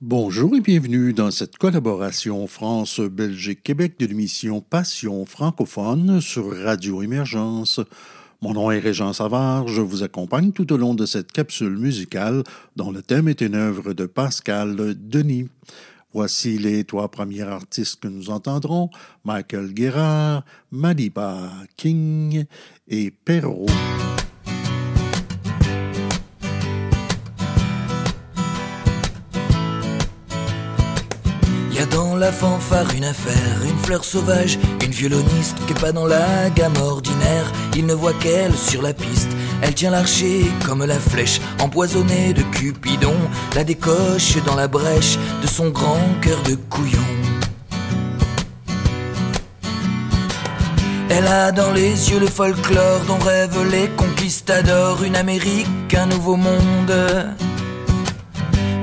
Bonjour et bienvenue dans cette collaboration France-Belgique-Québec de l'émission Passion francophone sur Radio Émergence. Mon nom est Régent Savard, je vous accompagne tout au long de cette capsule musicale dont le thème est une œuvre de Pascal Denis. Voici les trois premiers artistes que nous entendrons, Michael Guérard, Madiba King et Perrault. Y a dans la fanfare une affaire, une fleur sauvage, une violoniste qui est pas dans la gamme ordinaire. Il ne voit qu'elle sur la piste. Elle tient l'archer comme la flèche, empoisonnée de Cupidon, la décoche dans la brèche de son grand cœur de couillon. Elle a dans les yeux le folklore dont rêvent les conquistadors, une Amérique, un nouveau monde.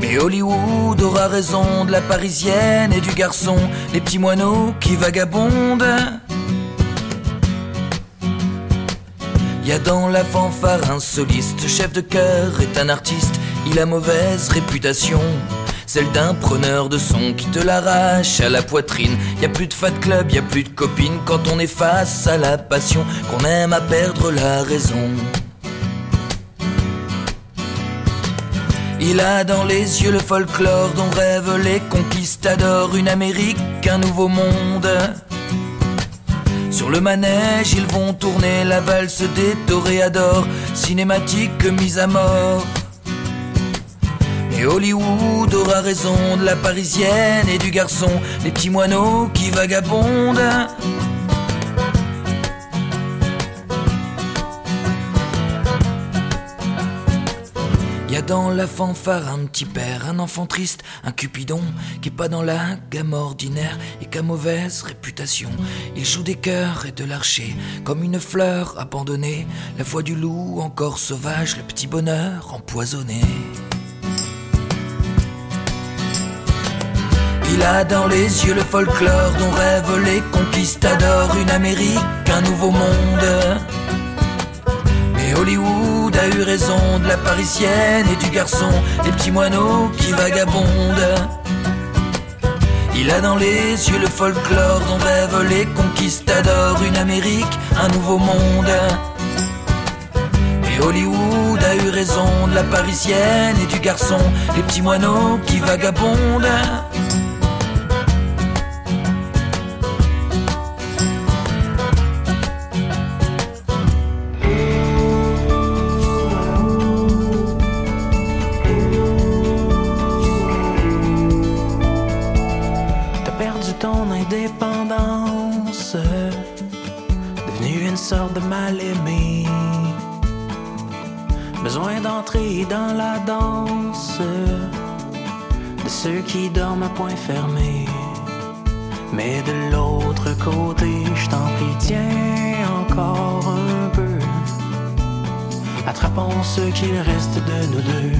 Mais Hollywood aura raison de la parisienne et du garçon, les petits moineaux qui vagabondent. Y a dans la fanfare un soliste, chef de chœur est un artiste, il a mauvaise réputation. Celle d'un preneur de son qui te l'arrache à la poitrine. Y a plus de fat club, y a plus de copines quand on est face à la passion, qu'on aime à perdre la raison. Il a dans les yeux le folklore dont rêvent les conquistadors, une Amérique, un nouveau monde. Sur le manège, ils vont tourner la valse des toréadors, cinématique mise à mort. Et Hollywood aura raison de la parisienne et du garçon, les petits moineaux qui vagabondent. A dans la fanfare un petit père, un enfant triste, un cupidon qui est pas dans la gamme ordinaire et qu'a mauvaise réputation. Il joue des cœurs et de l'archer comme une fleur abandonnée, la voix du loup encore sauvage, le petit bonheur empoisonné. Il a dans les yeux le folklore dont rêvent les conquistadors, une Amérique, un nouveau monde. Mais Hollywood a eu raison de la parisienne et du garçon, les petits moineaux qui vagabondent. Il a dans les yeux le folklore dont rêvent les conquistadors, une Amérique, un nouveau monde. Et Hollywood a eu raison de la parisienne et du garçon, les petits moineaux qui vagabondent. Besoin d'entrer dans la danse de ceux qui dorment à point fermé. Mais de l'autre côté, je t'en prie, tiens encore un peu. Attrapons ce qu'il reste de nous deux.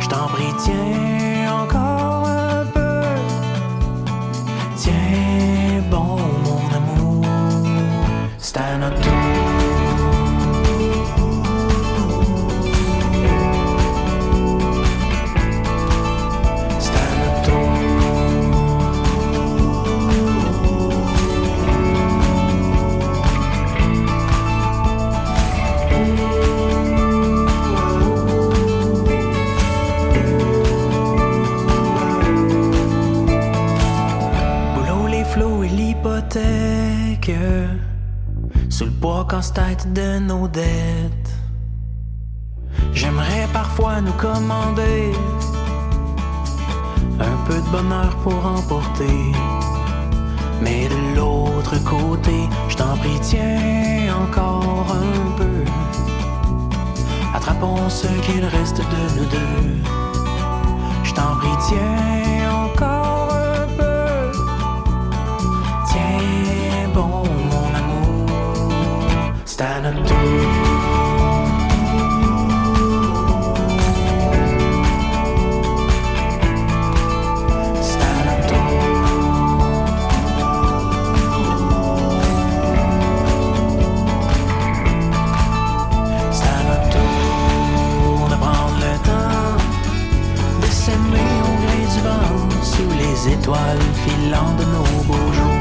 Je t'en prie, tiens encore un peu. Tiens bon, mon amour, c'est à notre tour. Poids casse-tête de nos dettes. J'aimerais parfois nous commander un peu de bonheur pour emporter. Mais de l'autre côté, je t'en prie, tiens encore un peu. Attrapons ce qu'il reste de nous deux. Je t'en prie, tiens encore C'est à notre tour. C'est de prendre le temps de s'émerder au gris du vent sous les étoiles filant de nos beaux jours.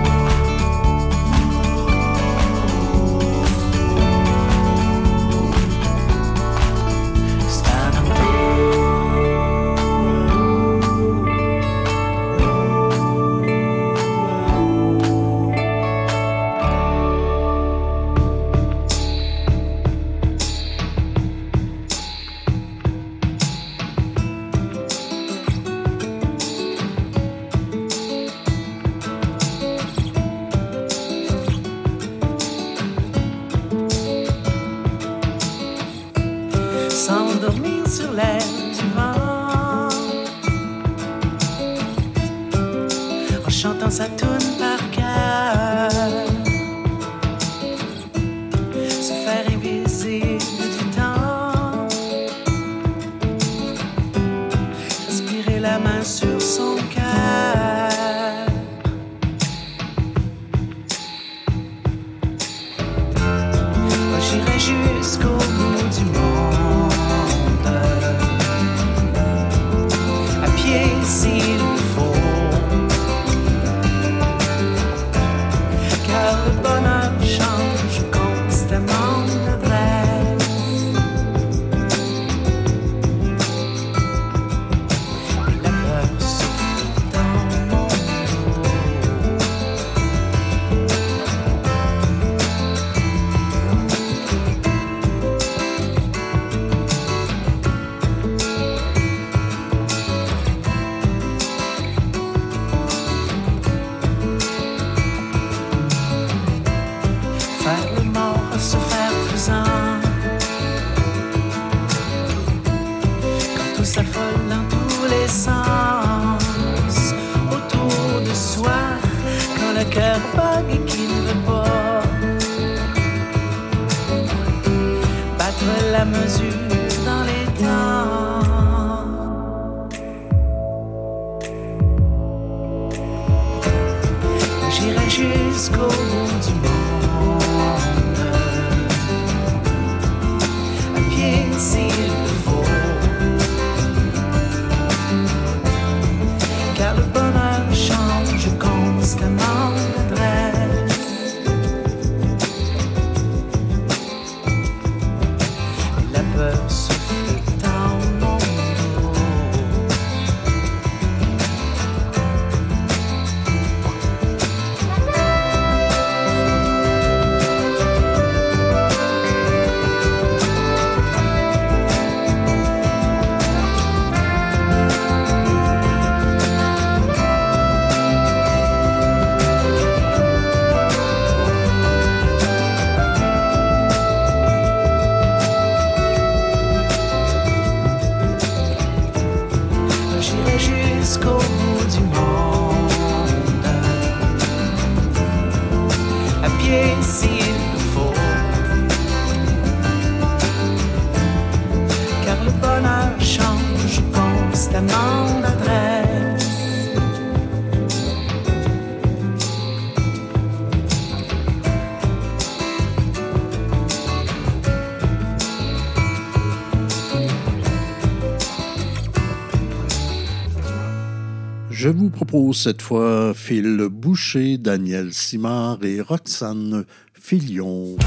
nous propose cette fois Phil Boucher, Daniel Simard et Roxane Filion.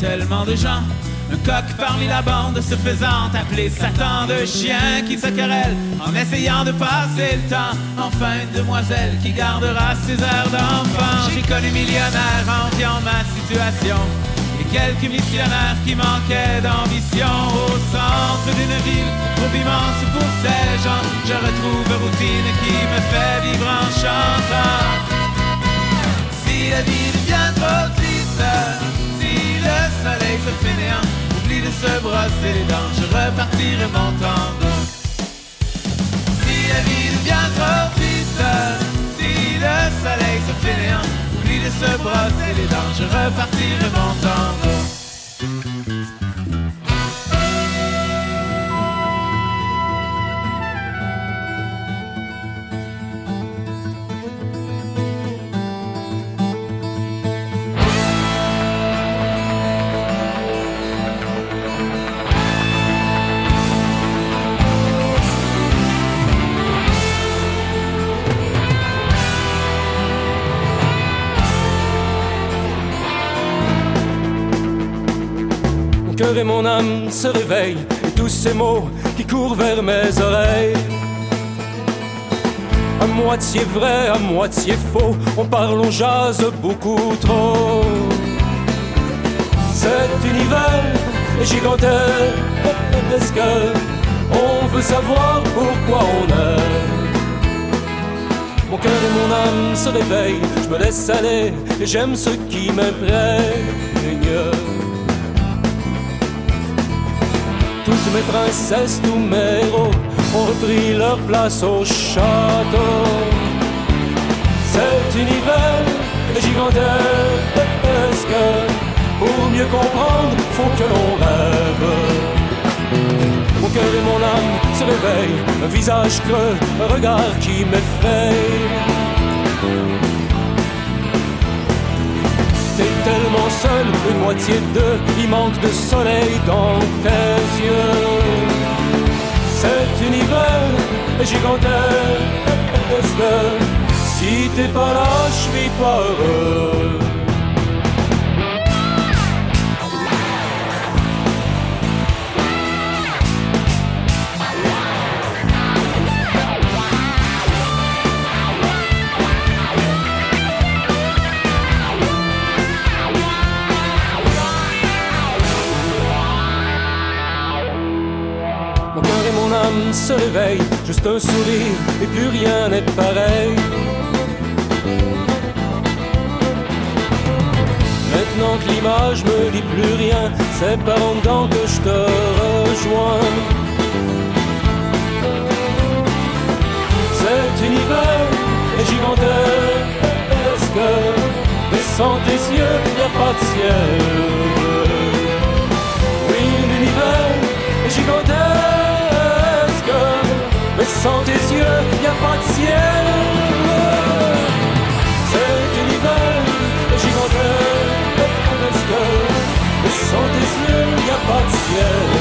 Tellement de gens. Un coq parmi la bande se faisant appeler Satan de chien qui se querelle en essayant de passer le temps. Enfin, une demoiselle qui gardera ses heures d'enfant. J'ai connu millionnaire enviant ma situation et quelques missionnaires qui manquaient d'ambition. Au centre d'une ville trop immense pour ces gens, je retrouve routine qui me fait vivre en chantant. Si la vie devient trop triste, oublie de se brosser les dents, je repartirai mon tango. Si la vie devient trop triste, si le soleil se fait néant, oublie de se brosser les dents, je repartirai mon. Mon cœur et mon âme se réveillent et tous ces mots qui courent vers mes oreilles. À moitié vrai, à moitié faux, on parle, on jase beaucoup trop. Cet univers est gigantesque, on veut savoir pourquoi on est. Mon cœur et mon âme se réveillent, je me laisse aller et j'aime ce qui m'imprègne. Mes princesses, tous mes héros ont repris leur place au château. Cet univers est gigantesque. Pour mieux comprendre, faut que l'on rêve. Mon cœur et mon âme se réveillent, un visage creux, un regard qui m'effraie. Tellement seul, une moitié de deux, il manque de soleil dans tes yeux. Cet univers est gigantesque. Si t'es pas là, je vis pas heureux. Se réveillent, juste un sourire et plus rien n'est pareil. Maintenant que l'image me dit plus rien, c'est par en dedans que je te rejoins. Cet univers est gigantesque, mais sans tes yeux, y a pas de ciel. Oui, l'univers est gigantesque, sans tes yeux, y a pas de ciel. Cet univers est gigantesque, mais sans tes yeux, y a pas de ciel.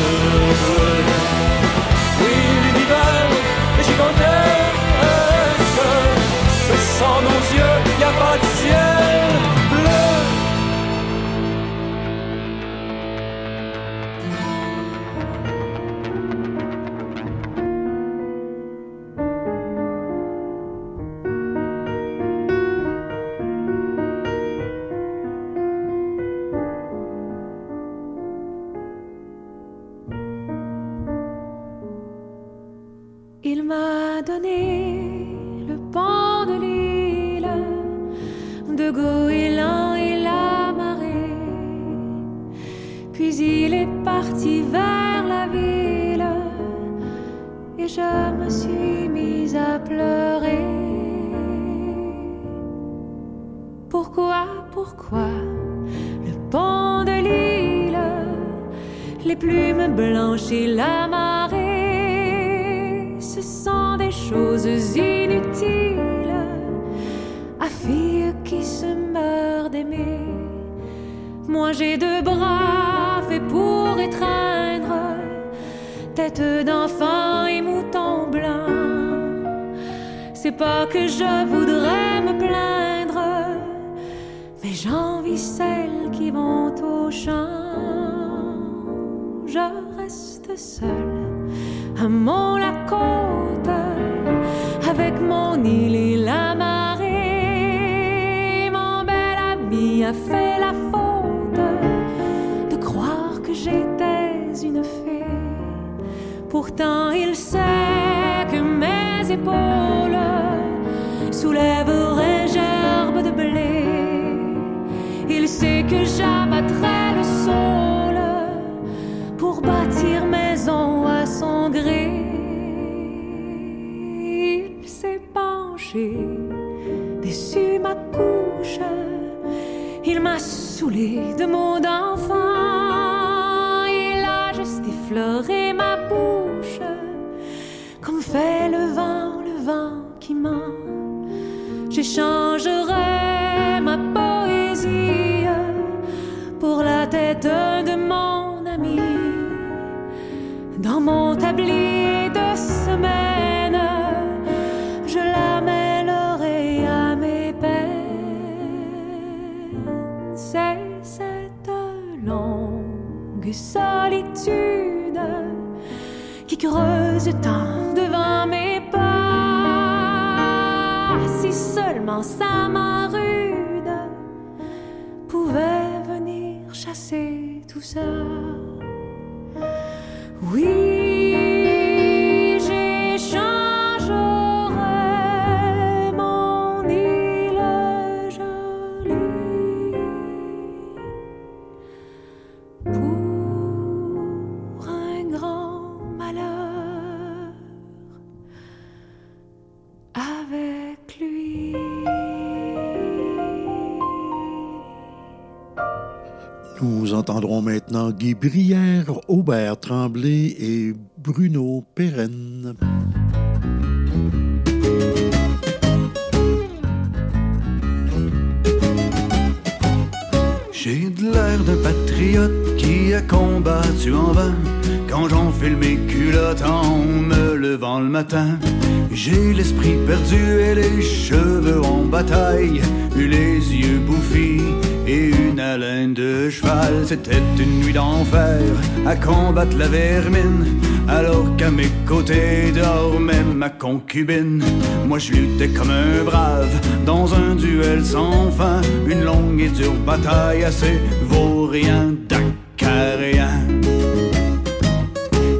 Concubine. Moi je luttais comme un brave dans un duel sans fin, une longue et dure bataille assez vaurien d'acarien.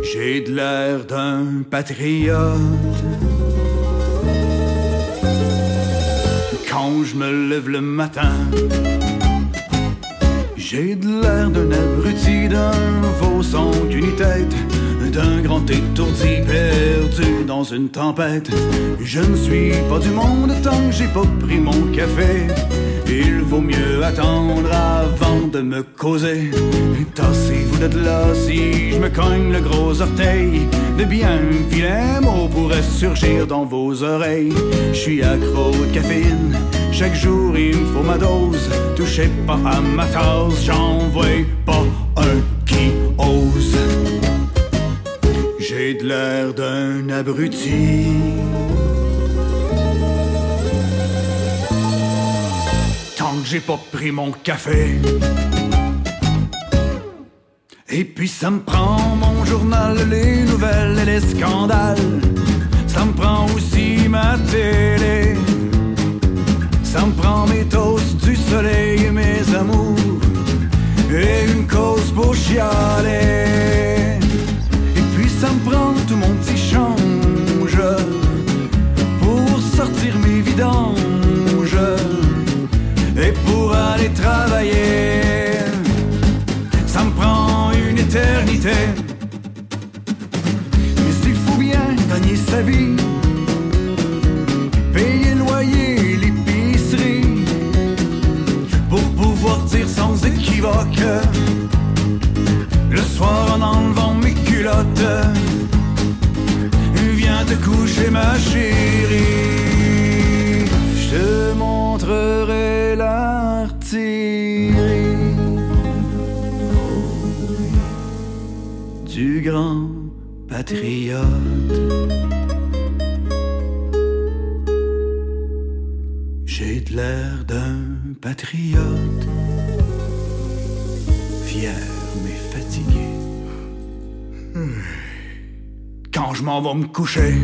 J'ai de l'air d'un patriote. Quand je me lève le matin, j'ai de l'air d'un abruti, d'un veau sans qu'une tête, d'un grand étourdi perdu dans une tempête. Je ne suis pas du monde tant que j'ai pas pris mon café. Il vaut mieux attendre avant de me causer. Tassez-vous de là si je me cogne le gros orteil. De bien vilain mot pourrait surgir dans vos oreilles. Je suis accro de caféine. Chaque jour il me faut ma dose. Touchez pas à ma tasse, j'en vois pas un qui ose. J'ai de l'air d'un abruti. Tant que j'ai pas pris mon café. Et puis ça me prend mon journal, les nouvelles et les scandales. Ça me prend aussi ma télé. Ça me prend mes toasts du soleil et mes amours. Et une cause pour chialer. aller travailler. Ça me prend une éternité. Mais il faut bien gagner sa vie. Payer le loyer, l'épicerie. Pour pouvoir dire sans équivoque. Le soir en enlevant mes culottes. Viens te coucher ma chérie. Je te montrerai la du grand patriote. J'ai de l'air d'un patriote, fier mais fatigué. Quand je m'en vais me coucher.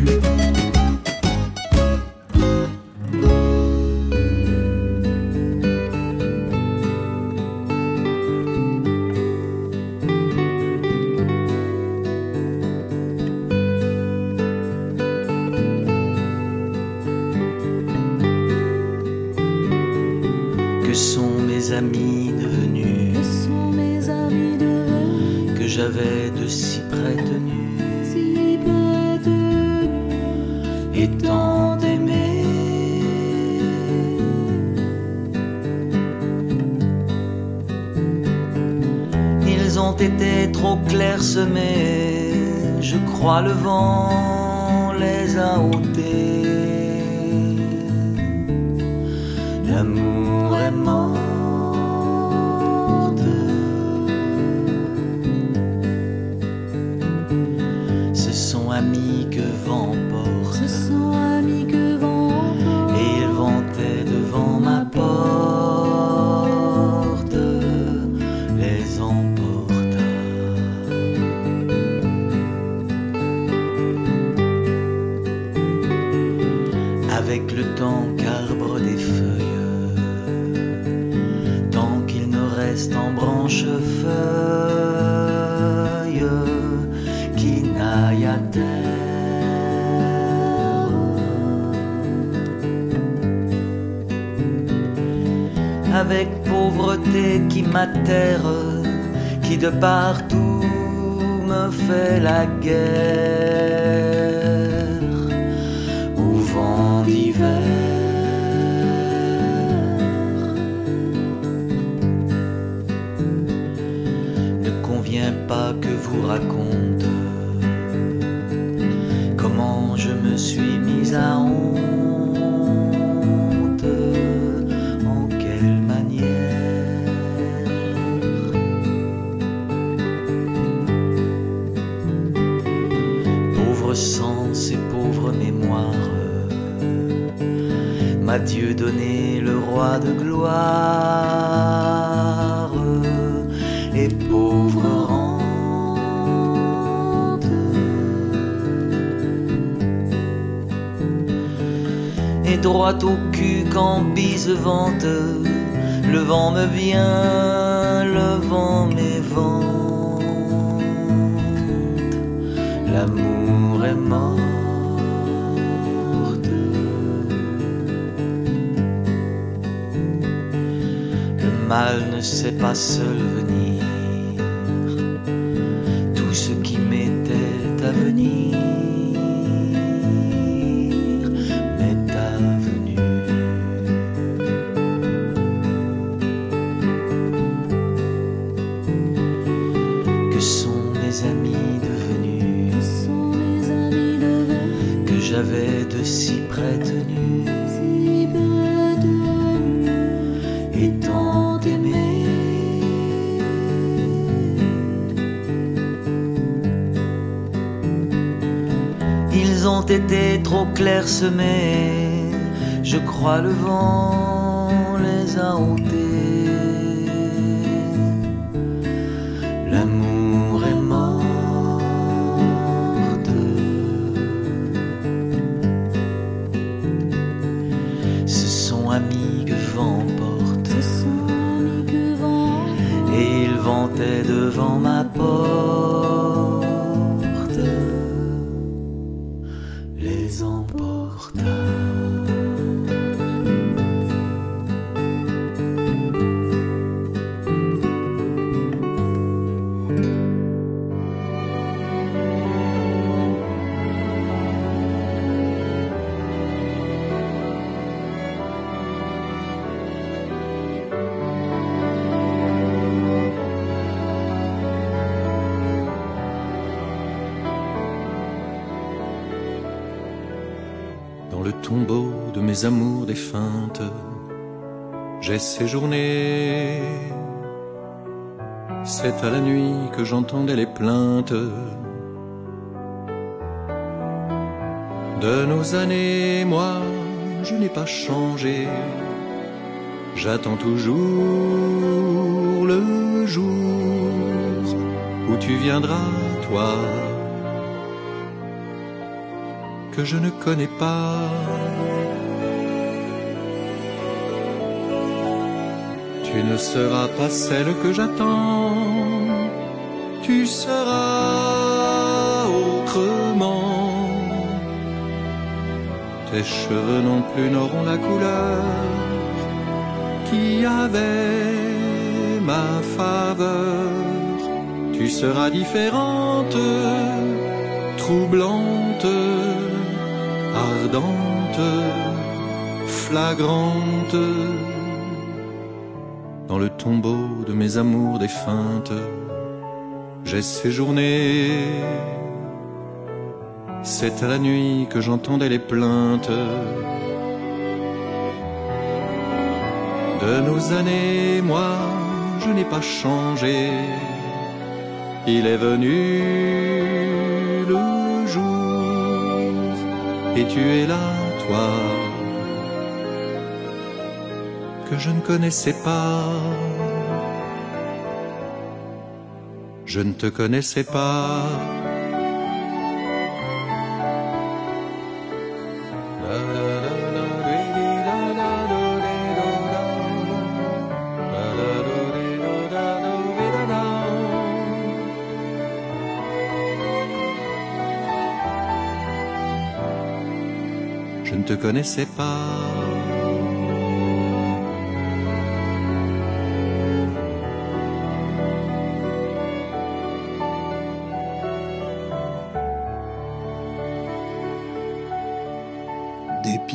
Avec le temps qu'arbre des feuilles. Tant qu'il ne reste en branche feuille Qui n'aille à terre. Avec pauvreté qui m'atterre, qui de partout me fait la guerre, raconte comment je me suis mis à honte, en quelle manière? Pauvre sens et pauvre mémoire, m'a Dieu donné le roi de gloire droit au cul quand bise vente, le vent me vient, le vent m'évente. L'amour est morte. Le mal ne sait pas seul venir. Été trop clairsemés, je crois le vent les a ôtés. L'amour est morte. Ce sont amis que vent porte. Et il vantait devant ma j'ai séjourné. C'est à la nuit que j'entendais les plaintes de nos années. Moi, je n'ai pas changé. J'attends toujours le jour où tu viendras, toi, que je ne connais pas. Tu ne seras pas celle que j'attends, tu seras autrement. Tes cheveux non plus n'auront la couleur qui avait ma faveur. Tu seras différente, troublante, ardente, flagrante. Dans le tombeau de mes amours défuntes, j'ai séjourné. C'est à la nuit que j'entendais les plaintes de nos années, moi, je n'ai pas changé. Il est venu le jour, et tu es là, toi, je ne connaissais pas. Je ne te connaissais pas. Je ne te connaissais pas.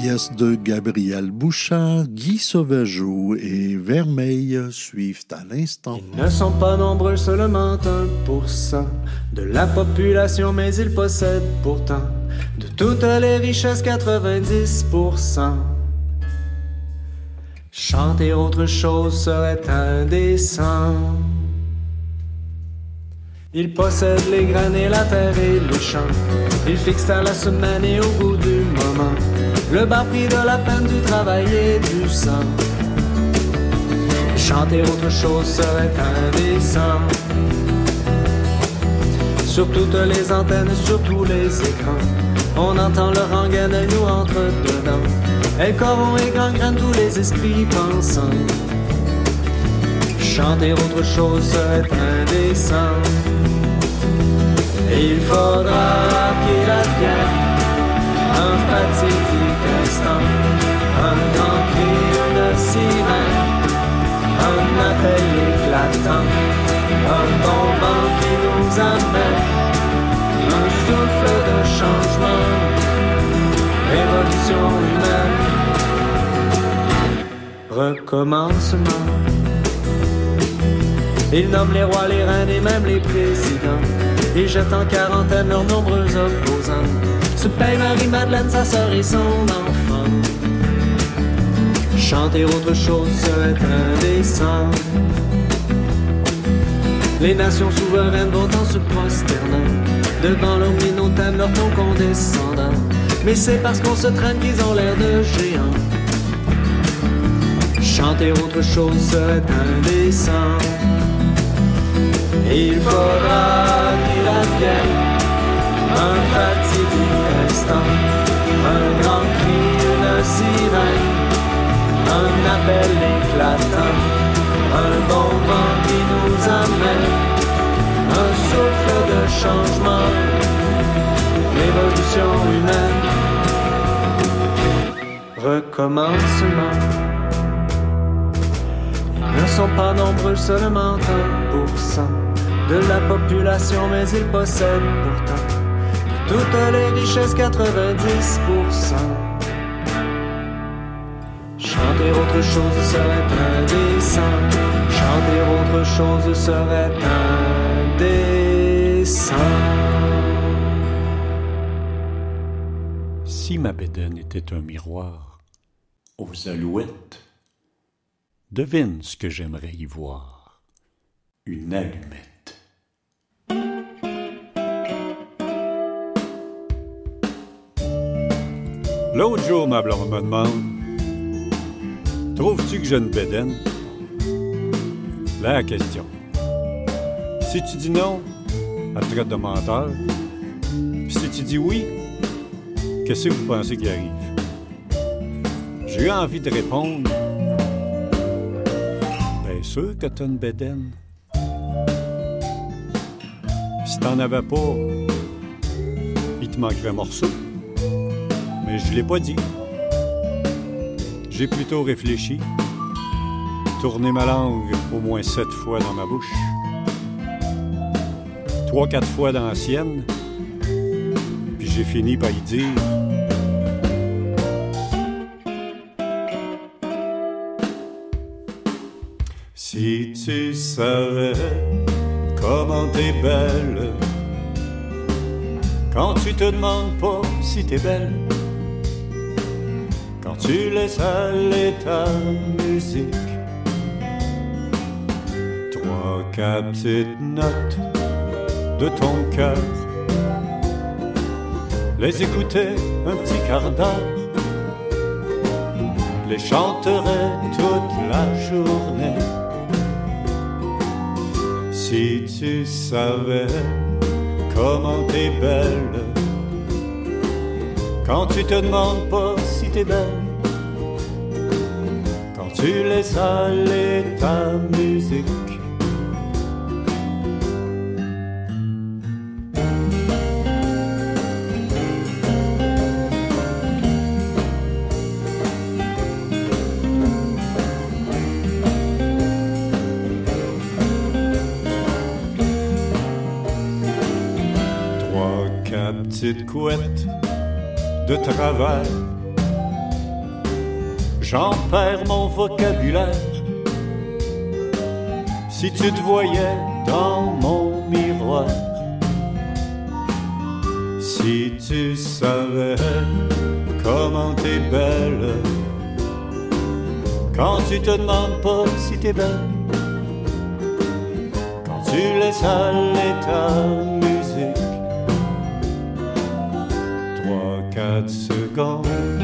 Pièces de Gabriel Bouchard, Guy Sauvageau et Vermeil suivent à l'instant. Ils ne sont pas nombreux, seulement 1% de la population, mais ils possèdent pourtant de toutes les richesses 90%. Chanter autre chose serait indécent. Ils possèdent les graines et la terre et les champs. Ils fixent à la semaine et au bout du moment le bas prix de la peine du travail et du sang. Chanter autre chose serait indécent. Sur toutes les antennes, sur tous les écrans, on entend leur rengaine et nous entre dedans. Elles corrompt et gangrènent tous les esprits pensants. Chanter autre chose serait indécent. Il faudra qu'il advienne un fatidique instant, un grand cri, une sirène, un appel éclatant, un bon vent qui nous amène, un souffle de changement, révolution humaine, recommencement. Ils nomment les rois, les reines et même les présidents. Ils jettent en quarantaine leurs nombreux opposants. Se paye Marie-Madeleine, sa sœur et son enfant. Chanter autre chose serait indécent. Les nations souveraines vont en se prosternant devant leur minotaine, leur ton condescendant. Mais c'est parce qu'on se traîne qu'ils ont l'air de géants. Chanter autre chose serait indécent. Il faudra qu'il advienne un fatidique instant, un grand cri, une sirène, un appel éclatant, un bon vent qui nous amène, un souffle de changement, révolution humaine, recommencement. Ne sont pas nombreux, seulement 1% de la population, mais ils possèdent pourtant de toutes les richesses 90%. Chanter autre chose serait indécent. Chanter autre chose serait indécent. Si ma bédaine était un miroir aux alouettes, devine ce que j'aimerais y voir. Une allumette. L'autre jour, ma blonde me demande Trouves-tu que j'ai une bédaine? La question. Si tu dis non, elle te traite de menteur. Puis si tu dis oui, qu'est-ce que vous pensez qui arrive? J'ai eu envie de répondre. Bien sûr que t'as une bédaine. Si t'en avais pas, il te manquerait un morceau. Mais je l'ai pas dit. J'ai plutôt réfléchi, tourné ma langue au moins sept fois dans ma bouche, trois, quatre fois dans la sienne, puis j'ai fini par y dire Si tu savais comment t'es belle, quand tu te demandes pas si t'es belle, tu laisses aller ta musique, trois, quatre petites notes de ton cœur, les écouter un petit quart d'heure, les chanterais toute la journée. Si tu savais comment t'es belle, quand tu te demandes pas si t'es belle, tu laisses aller ta musique. Trois, quatre petites couettes de travail. J'en perds mon vocabulaire. Si tu te voyais dans mon miroir, si tu savais comment t'es belle, quand tu te demandes pas si t'es belle, quand tu laisses aller ta musique, trois, quatre secondes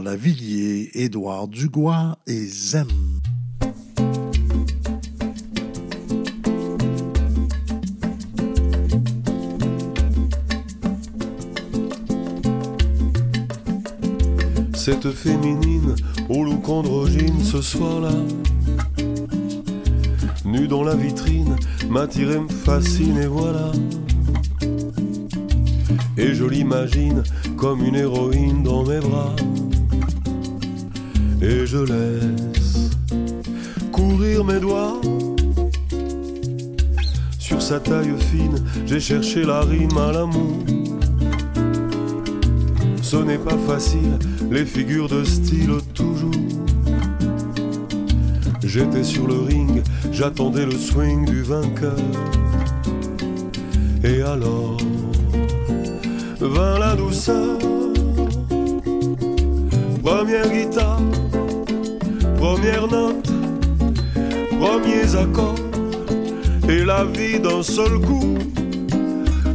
Bernard Lavillier, Édouard Dugois et Zem. Cette féminine au look androgyne ce soir-là, nue dans la vitrine, m'attire, me fascine et voilà. Et je l'imagine comme une héroïne dans mes bras. Je laisse courir mes doigts. Sur sa taille fine, j'ai cherché la rime à l'amour. Ce n'est pas facile, les figures de style toujours. J'étais sur le ring, j'attendais le swing du vainqueur. Et alors, vint la douceur. Première guitare, première note, premiers accords. Et la vie d'un seul coup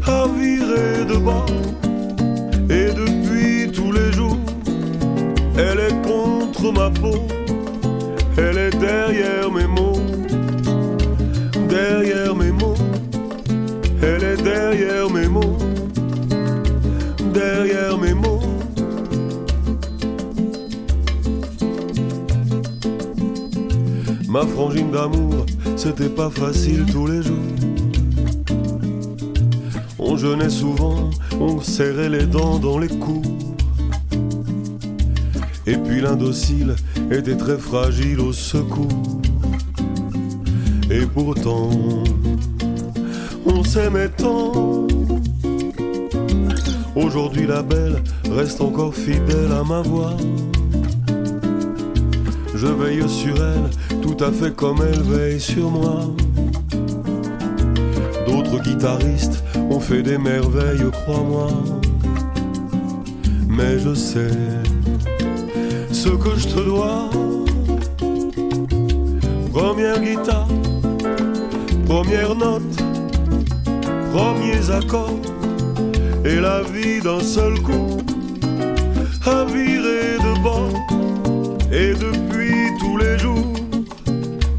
a viré de bord. Et depuis tous les jours, elle est contre ma peau. Elle est derrière mes mots, derrière mes mots. Elle est derrière mes mots, Ma frangine d'amour, c'était pas facile tous les jours. On jeûnait souvent, on serrait les dents dans les cours. Et puis l'indocile était très fragile au secours. Et pourtant, on s'aimait tant. Aujourd'hui la belle reste encore fidèle à ma voix. Je veille sur elle tout à fait comme elle veille sur moi. D'autres guitaristes ont fait des merveilles, crois-moi. Mais je sais ce que je te dois. Première guitare, première note, premiers accords, et la vie d'un seul coup a viré de bord. Et depuis tous les jours,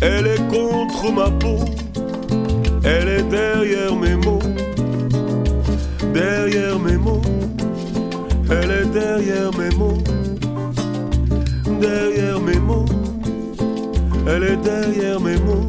elle est contre ma peau, elle est derrière mes mots, derrière mes mots, elle est derrière mes mots, derrière mes mots, elle est derrière mes mots,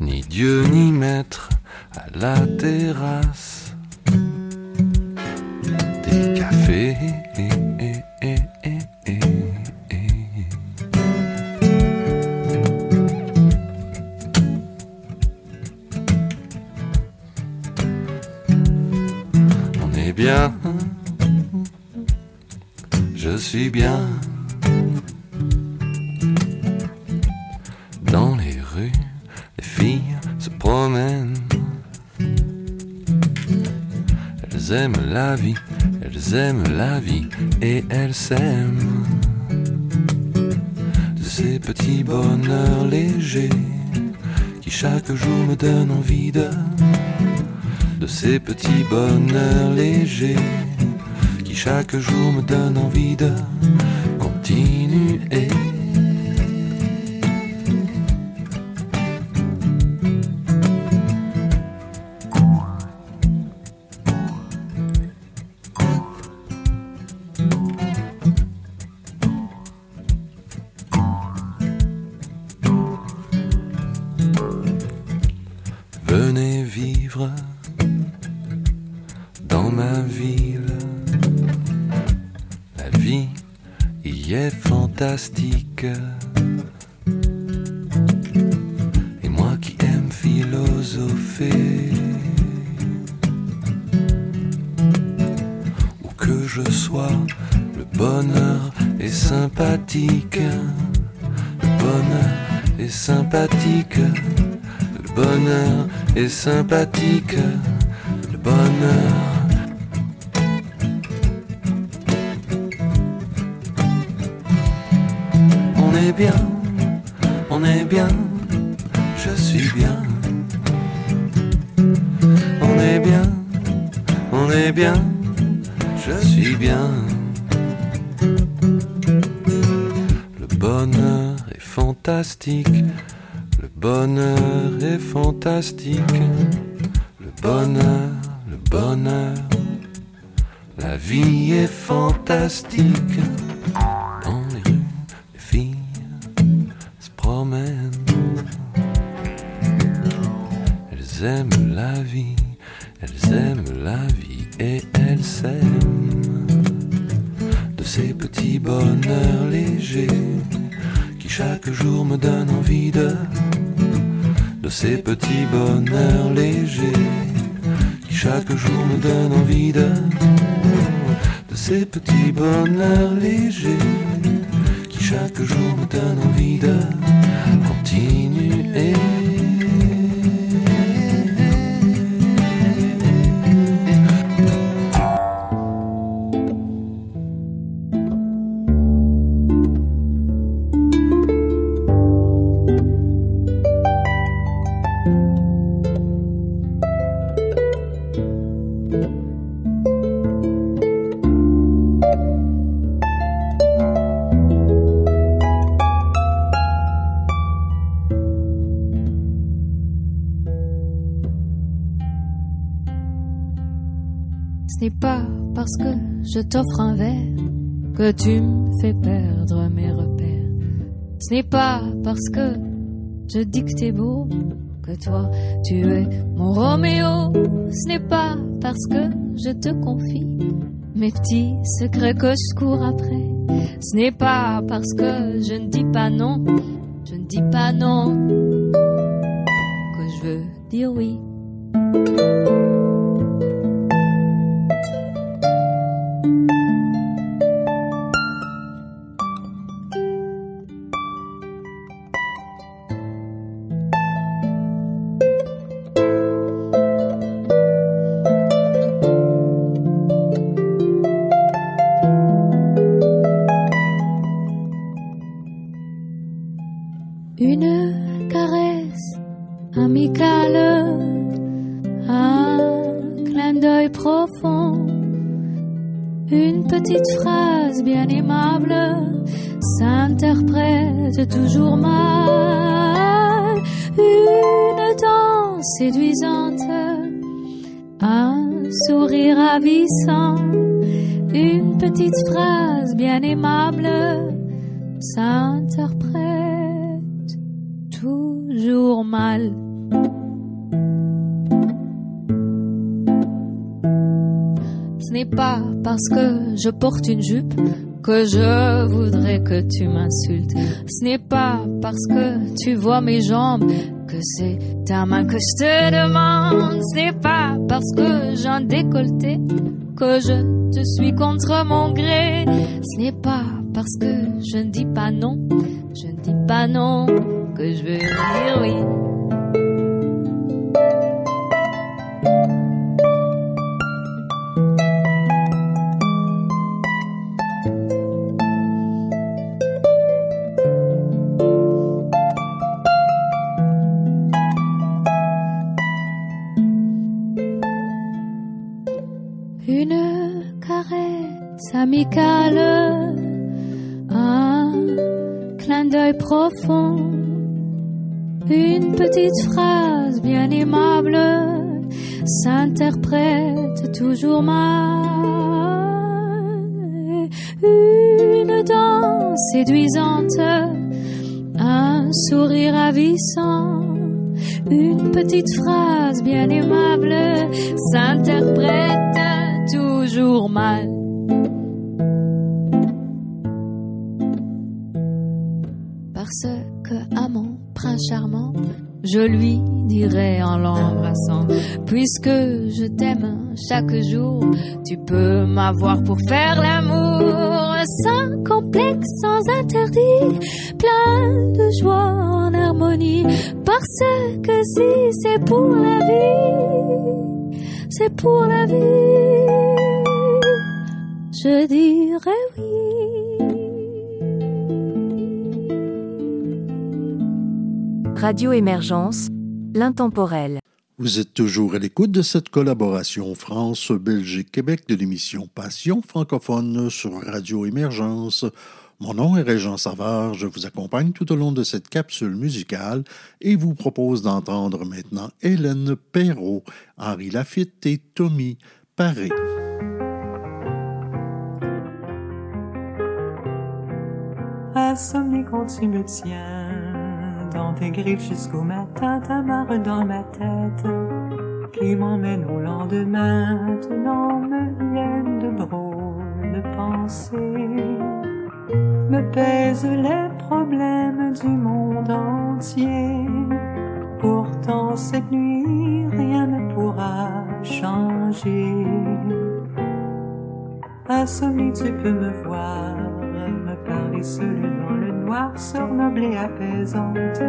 ni Dieu ni maître à la terrasse des cafés. De ces petits bonheurs légers qui chaque jour me donnent envie de t'offre un verre que tu me fais perdre mes repères. Ce n'est pas parce que je dis que t'es beau que toi tu es mon Roméo. Ce n'est pas parce que je te confie mes petits secrets que je cours après. Ce n'est pas parce que je ne dis pas non, je ne dis pas non que je veux dire oui. Tu m'insultes. Ce n'est pas parce que tu vois mes jambes que c'est ta main que je te demande. Ce n'est pas parce que j'ai un décolleté que je te suis contre mon gré. Ce n'est pas parce que je ne dis pas non, je ne dis pas non que je veux dire oui. Profond, une petite phrase bien aimable s'interprète toujours mal. Une danse séduisante, un sourire ravissant, une petite phrase bien aimable s'interprète toujours mal. Je lui dirai en l'embrassant, puisque je t'aime chaque jour, tu peux m'avoir pour faire l'amour, sans complexe, sans interdit, plein de joie en harmonie, parce que si c'est pour la vie, c'est pour la vie, je dirais oui. Radio Émergence, l'intemporel. Vous êtes toujours à l'écoute de cette collaboration France-Belgique-Québec de l'émission Passion francophone sur Radio Émergence. Mon nom est Régent Savard, je vous accompagne tout au long de cette capsule musicale et vous propose d'entendre maintenant Hélène Perrault, Henri Lafitte et Tommy Paré. Assommé quand tu me tiens dans tes griffes jusqu'au matin, ta marre dans ma tête qui m'emmène au lendemain. Maintenant me viennent de drôles de pensées, me pèsent les problèmes du monde entier. Pourtant cette nuit rien ne pourra changer. Insomnie, tu peux me voir, me parler seul et apaisante,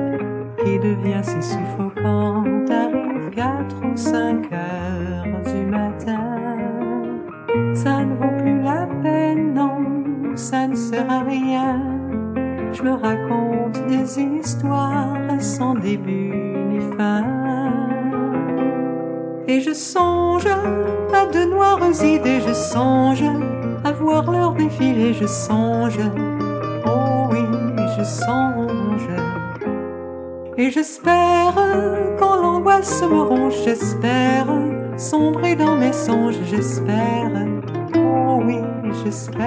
qui devient si suffocante. Arrive quatre ou cinq heures du matin, ça ne vaut plus la peine, non, ça ne sert à rien. Je me raconte des histoires sans début ni fin. Et je songe à de noires idées, je songe à voir leur défilé, je songe, je songe. Et j'espère, quand l'angoisse me ronge, j'espère sombrer dans mes songes, j'espère, oh oui, j'espère.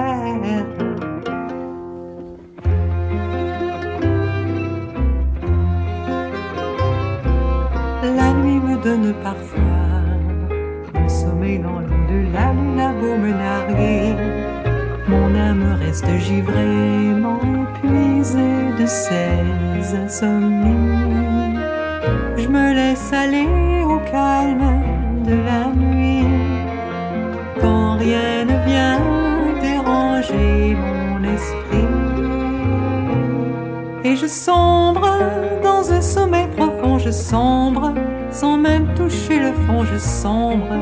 La nuit me donne parfois le sommeil dans l'eau de la lune à beau me narguer. Mon âme reste givrée, de ces insomnies. Je me laisse aller au calme de la nuit quand rien ne vient déranger mon esprit. Et je sombre dans un sommeil profond, je sombre sans même toucher le fond, je sombre.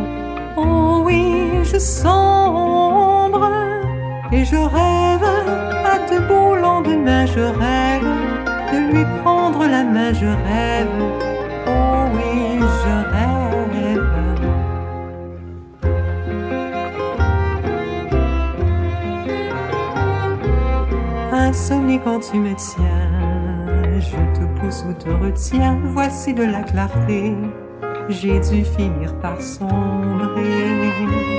Oh oui, je sombre et je rêve je rêve de lui prendre la main, je rêve. Oh oui, je rêve. Insomnie quand tu me tiens, je te pousse ou te retiens, voici de la clarté, j'ai dû finir par sombrer.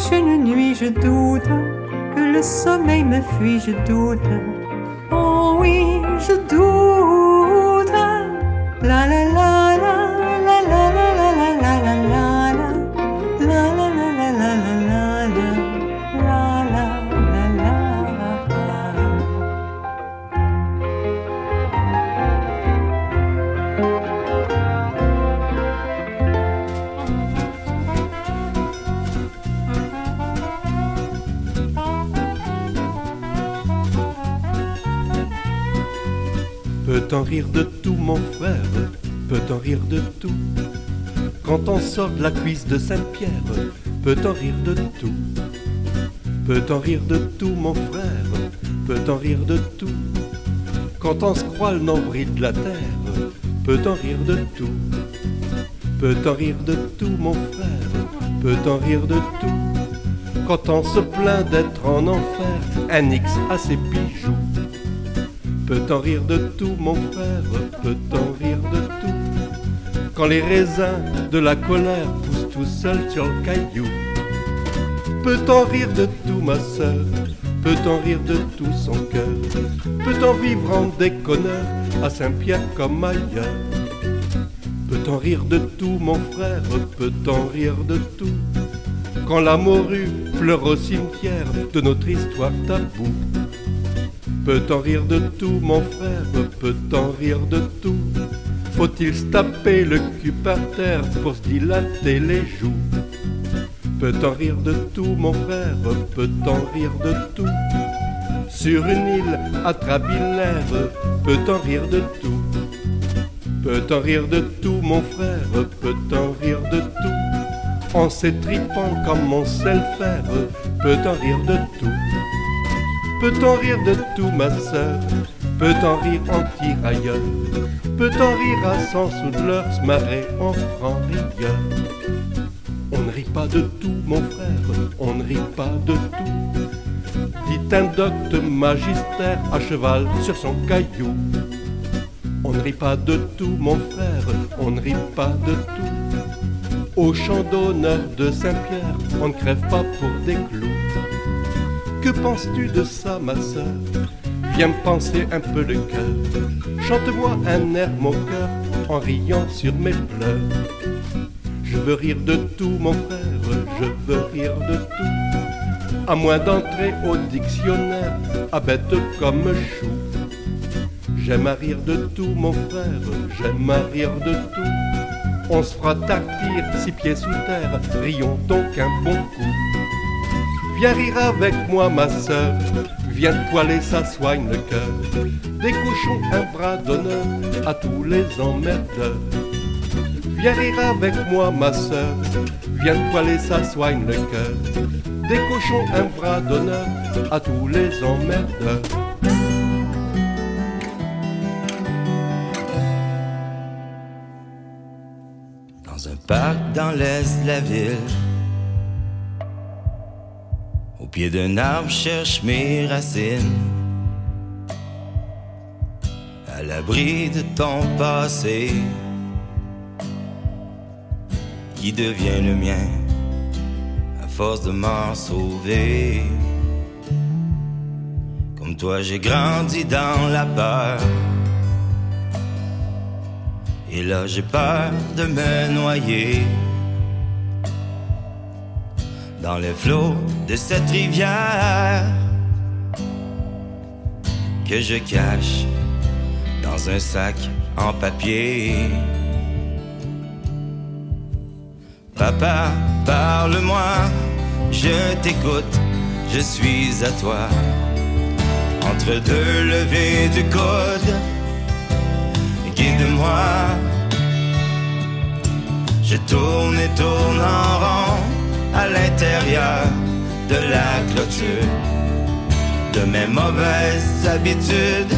La prochaine nuit, je doute que le sommeil me fuit, je doute. Rire de tout, mon frère Peut-on rire de tout. Quand on sort de la cuisse de Sainte-Pierre, peut-on rire de tout. Peut-on rire de tout, mon frère Peut-on rire de tout. Quand on se croit le nombril de la terre, peut-on rire de tout. Peut-on rire de tout, mon frère Peut-on rire de tout. Quand on se plaint d'être en enfer, un X à ses bijoux. Peut-on rire de tout, mon frère Peut-on rire de tout? Quand les raisins de la colère poussent tout seuls sur le caillou. Peut-on rire de tout, ma sœur? Peut-on rire de tout son cœur? Peut-on vivre en déconneur à Saint-Pierre comme ailleurs? Peut-on rire de tout, mon frère? Peut-on rire de tout? Quand la morue pleure au cimetière de notre histoire tabou Peut-on rire de tout, mon frère Peut-on rire de tout. Faut-il se taper le cul par terre pour se dilater les joues? Peut-on rire de tout, mon frère Peut-on rire de tout. Sur une île atrabilaire, peut-on rire de tout. Peut-on rire de tout, mon frère Peut-on rire de tout. En s'étripant comme on sait le peut-on rire de tout Peut-on rire de tout, ma sœur? Peut-on rire en tirailleur? Peut-on rire à cent sous de se marrer en franc On ne rit pas de tout, mon frère, on ne rit pas de tout. Dit un docte magistère à cheval sur son caillou. On ne rit pas de tout, mon frère, on ne rit pas de tout. Au champ d'honneur de Saint-Pierre, on ne crève pas pour des clous. Que penses-tu de ça, ma sœur? Viens me penser un peu le cœur. Chante-moi un air, mon cœur, en riant sur mes pleurs. Je veux rire de tout, mon frère, je veux rire de tout. À moins d'entrer au dictionnaire, à bête comme chou. J'aime à rire de tout, mon frère, j'aime à rire de tout. On se fera tartir six pieds sous terre, rions donc un bon coup. Viens rire avec moi, ma sœur, viens te poiler, ça soigne le cœur. Des cochons, un bras d'honneur à tous les emmerdeurs. Viens rire avec moi, ma sœur, viens te poiler, ça soigne le cœur. Des cochons, un bras d'honneur à tous les emmerdeurs. Dans un parc dans l'est de la ville, pied d'un arbre cherche mes racines. À l'abri de ton passé, qui devient le mien, à force de m'en sauver. Comme toi, j'ai grandi dans la peur. Et là, j'ai peur de me noyer dans les flots de cette rivière que je cache dans un sac en papier. Papa, parle-moi, je t'écoute, je suis à toi. Entre deux levées du code, guide-moi. Je tourne et tourne en rond à l'intérieur de la clôture. De mes mauvaises habitudes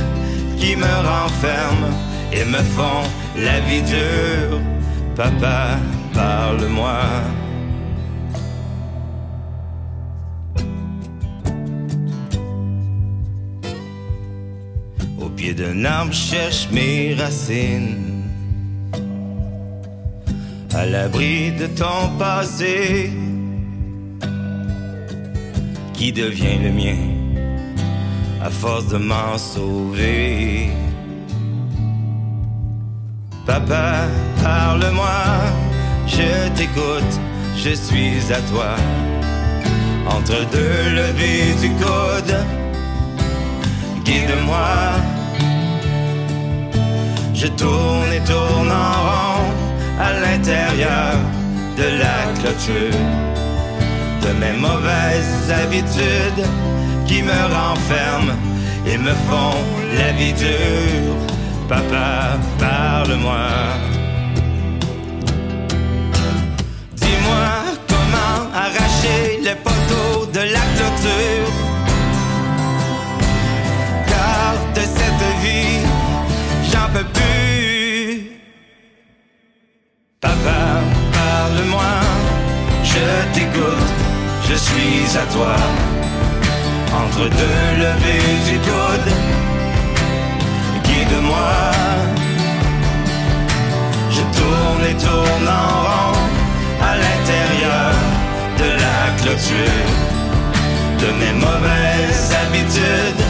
qui me renferment et me font la vie dure. Papa, parle-moi. Au pied d'un arbre, cherche mes racines. À l'abri de ton passé, qui devient le mien, à force de m'en sauver. Papa, parle-moi, je t'écoute, je suis à toi. Entre deux levées du code, guide-moi. Je tourne et tourne en rond à l'intérieur de la clôture. De mes mauvaises habitudes qui me renferment et me font la vie dure. Papa, parle-moi. Dis-moi comment arracher les poteaux de la clôture. Car de cette vie, j'en peux plus. Papa, parle-moi, je t'écoute, je suis à toi. Entre deux levées du coude, guide-moi. Je tourne et tourne en rond à l'intérieur de la clôture de mes mauvaises habitudes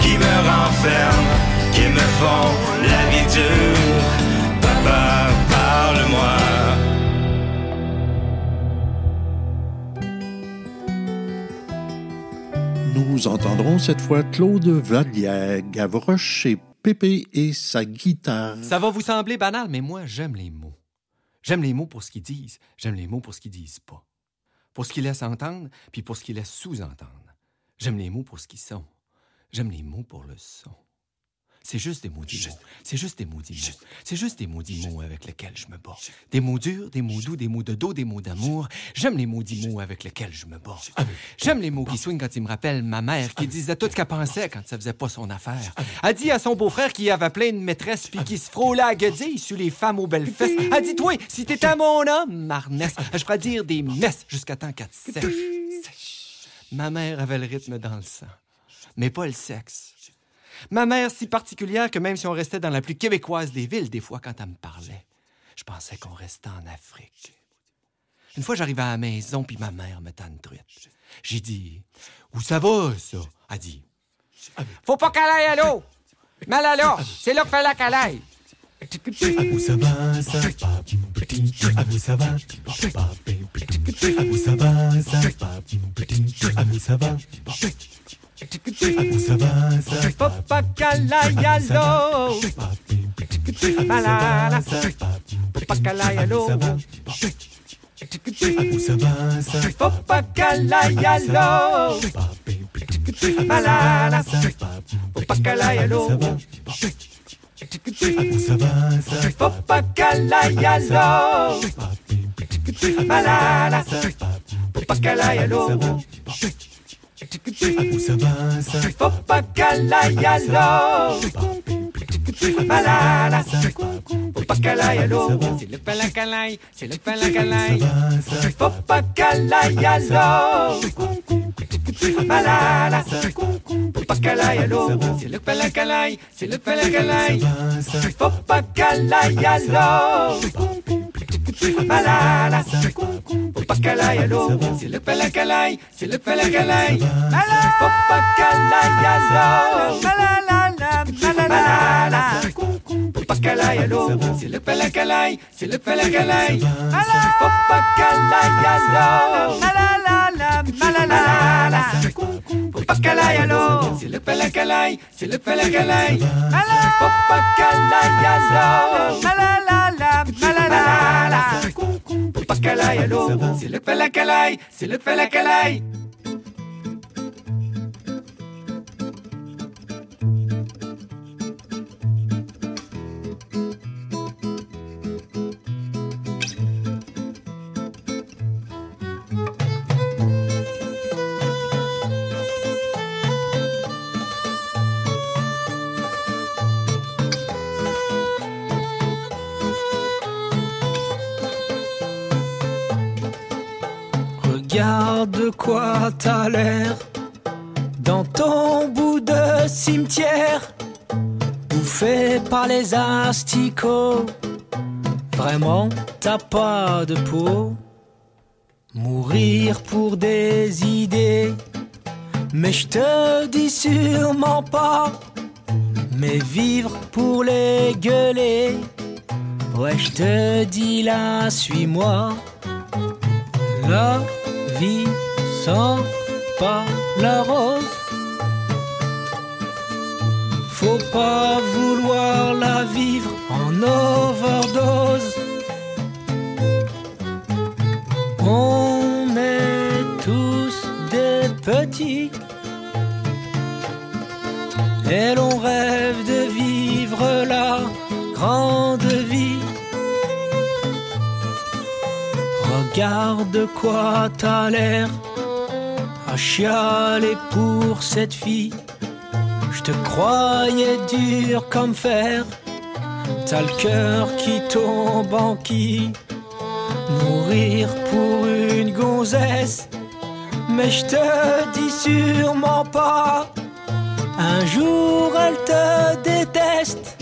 qui me renferment, qui me font la vie. Papa, parle-moi. Nous entendrons cette fois Claude Vallière, Gavroche et Pépé et sa guitare. Ça va vous sembler banal, mais moi, j'aime les mots. J'aime les mots pour ce qu'ils disent, j'aime les mots pour ce qu'ils disent pas. Pour ce qu'ils laissent entendre, puis pour ce qu'ils laissent sous-entendre. J'aime les mots pour ce qu'ils sont. J'aime les mots pour le son. C'est juste des maudits mots. C'est juste des maudits mots. C'est juste des maudits mots avec lesquels je me bats. Des mots durs, des mots doux, des mots de dos, des mots d'amour. J'aime les maudits mots avec lesquels je me bats. J'aime les mots qui swingent quand ils me rappellent ma mère qui disait tout ce qu'elle pensait quand ça faisait pas son affaire. Elle dit à son beau-frère qui avait plein de maîtresses puis qui se frôlait à sur les femmes aux belles fesses. Elle dit, toi, si t'étais mon homme, marnesse, je ferais dire des messes jusqu'à temps qu'elle sèche. Ma mère avait le rythme dans le sang, mais pas le sexe. Ma mère si particulière que même si on restait dans la plus québécoise des villes, des fois, quand elle me parlait, je pensais qu'on restait en Afrique. Une fois, j'arrivais à la maison, puis ma mère me tente truite. J'ai dit, où ça va, ça? Elle dit, faut pas qu'elle aille à l'eau. Mais là, là, c'est là qu'il fallait qu'elle aille. Ça va, ça va, petit, ça va, ça va, ça va, ça va, ça va, ça l'eau. Malala, à l'eau. Malala, à l'eau. Malala, faut où ça va, ça Faut pas qu'elle aille à l'eau. Faut pas qu'elle aille à l'eau. C'est le pala qu'elle aille, c'est le. Faut pas qu'elle aille à l'eau. Faut pas qu'elle aille à l'eau. C'est le c'est le. Faut pas qu'elle aille à l'eau. Malala, l'eau. C'est le pala qu'elle aille, c'est le pala qu'elle aille. Malala, faut pas qu'elle aille à l'eau. Malala, malala, faut pas qu'elle aille à l'eau. C'est le c'est le Malala, malala, l'eau. C'est le pala qu'elle aille, c'est le pala qu'elle aille. Malala, l'eau. Malala, malala, l'eau. C'est le pala qu'elle aille, c'est le pala de quoi t'as l'air dans ton bout de cimetière, bouffé par les asticots. Vraiment, t'as pas de peau. Mourir pour des idées, mais je te dis sûrement pas. Mais vivre pour les gueuler, ouais, je te dis là, suis-moi. La vie sans pas la rose. Faut pas vouloir la vivre en overdose. On est tous des petits. Et l'on rêve de vivre la grande vie. Regarde de quoi t'as l'air à chialer pour cette fille. Je te croyais dur comme fer. T'as le cœur qui tombe en qui. Mourir pour une gonzesse. Mais je te dis sûrement pas. Un jour elle te déteste.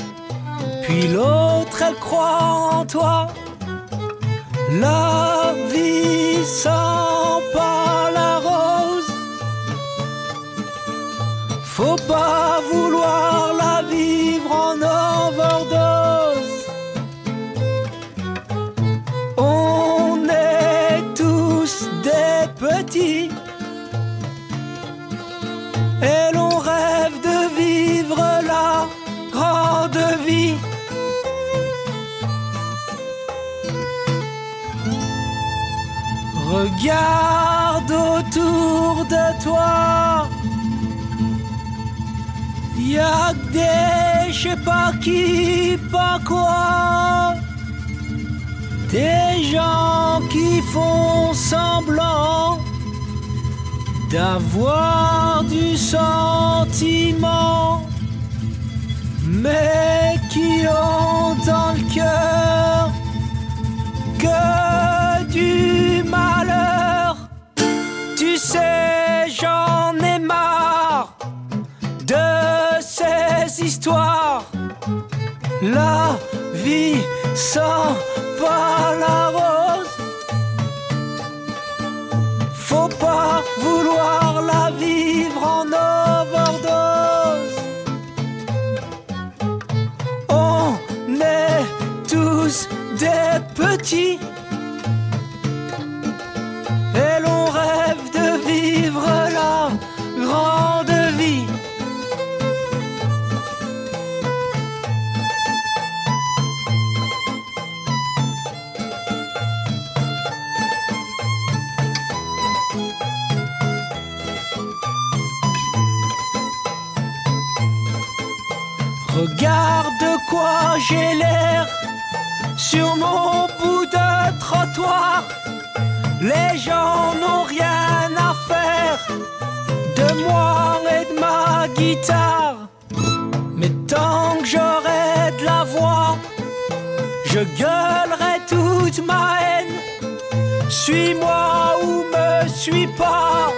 Puis l'autre elle croit en toi. La vie sans pas la Faut pas vouloir la vivre en overdose. On est tous des petits. Et l'on rêve de vivre la grande vie. Regarde autour de toi. Y'a que des je sais pas qui, pas quoi. Des gens qui font semblant d'avoir du sentiment, mais qui ont dans le cœur que du malheur. Tu sais, j'en ai ces histoires. La vie sans pas la rose. Faut pas vouloir la vivre en overdose. On est tous des petits. J'ai l'air sur mon bout de trottoir. Les gens n'ont rien à faire de moi et de ma guitare. Mais tant que j'aurai de la voix, je gueulerai toute ma haine. Suis-moi ou me suis pas.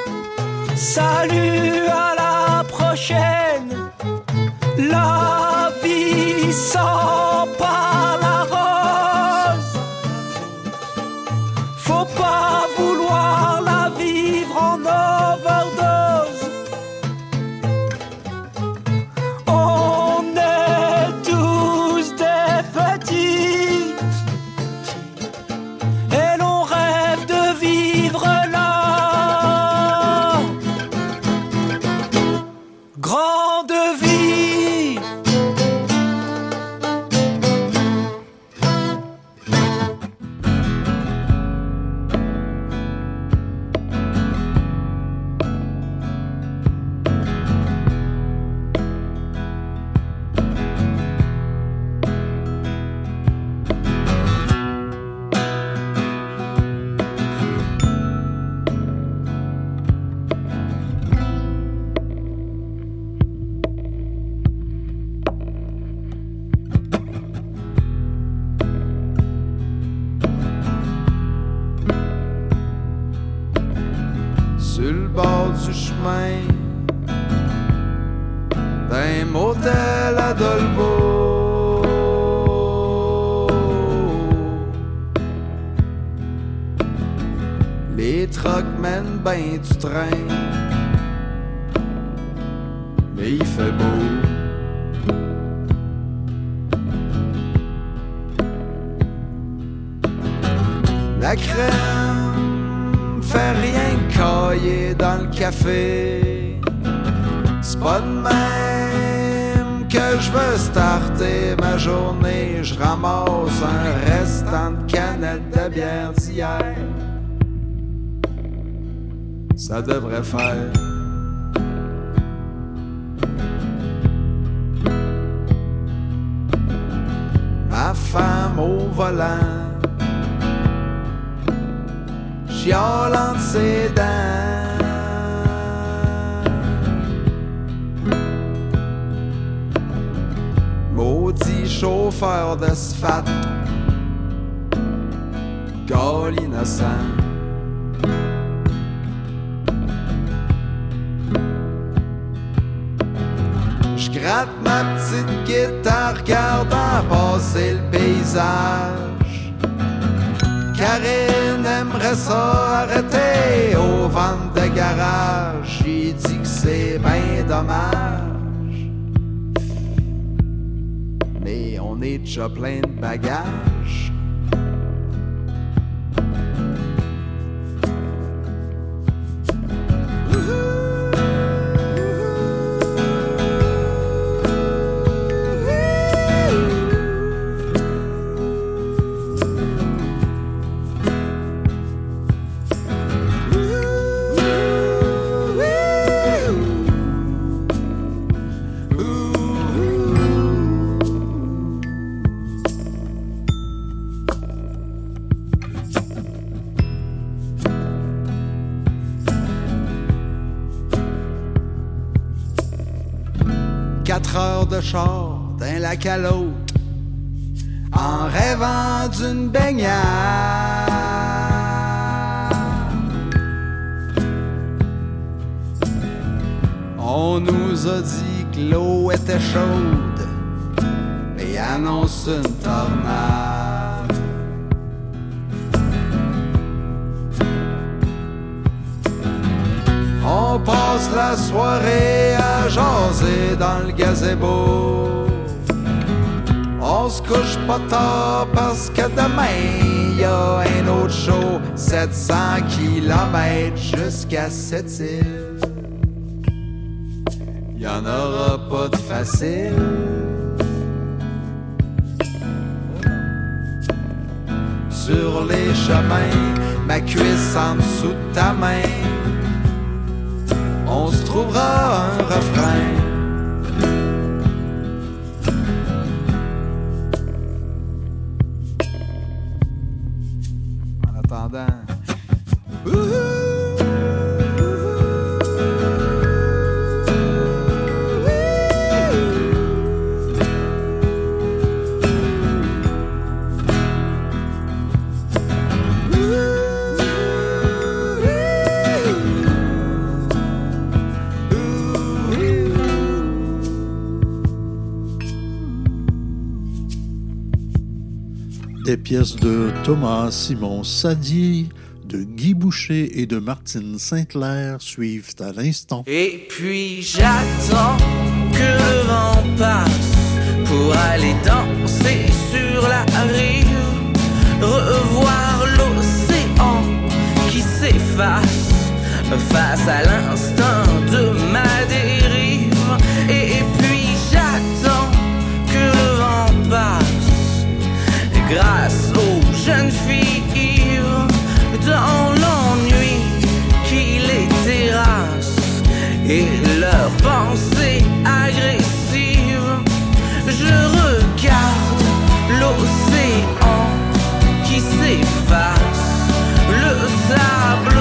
Salut à la prochaine. Vie paysage. Karine aimerait ça arrêter au vent de garage. J'ai dit que c'est bien dommage. Mais on est déjà plein de bagages. De d'un lac à l'autre en rêvant d'une baignade. On nous a dit que l'eau était chaude et annonce une tornade. Passe la soirée à jaser dans le gazebo. On se couche pas tard parce que demain y a un autre show. 700 km jusqu'à cette île. Y en aura pas de facile. Sur les chemins, ma cuisse en dessous de ta main on se trouvera un refrain. Pièces de Thomas Simon Sadi, de Guy Boucher et de Martine Saint-Clair suivent à l'instant. Et puis j'attends que le vent passe pour aller danser sur la rive, revoir l'océan qui s'efface face à l'instinct de ma dérive. Grâce aux jeunes filles dans l'ennui qui les terrasse et leurs pensées agressives. Je regarde l'océan qui s'efface, le sable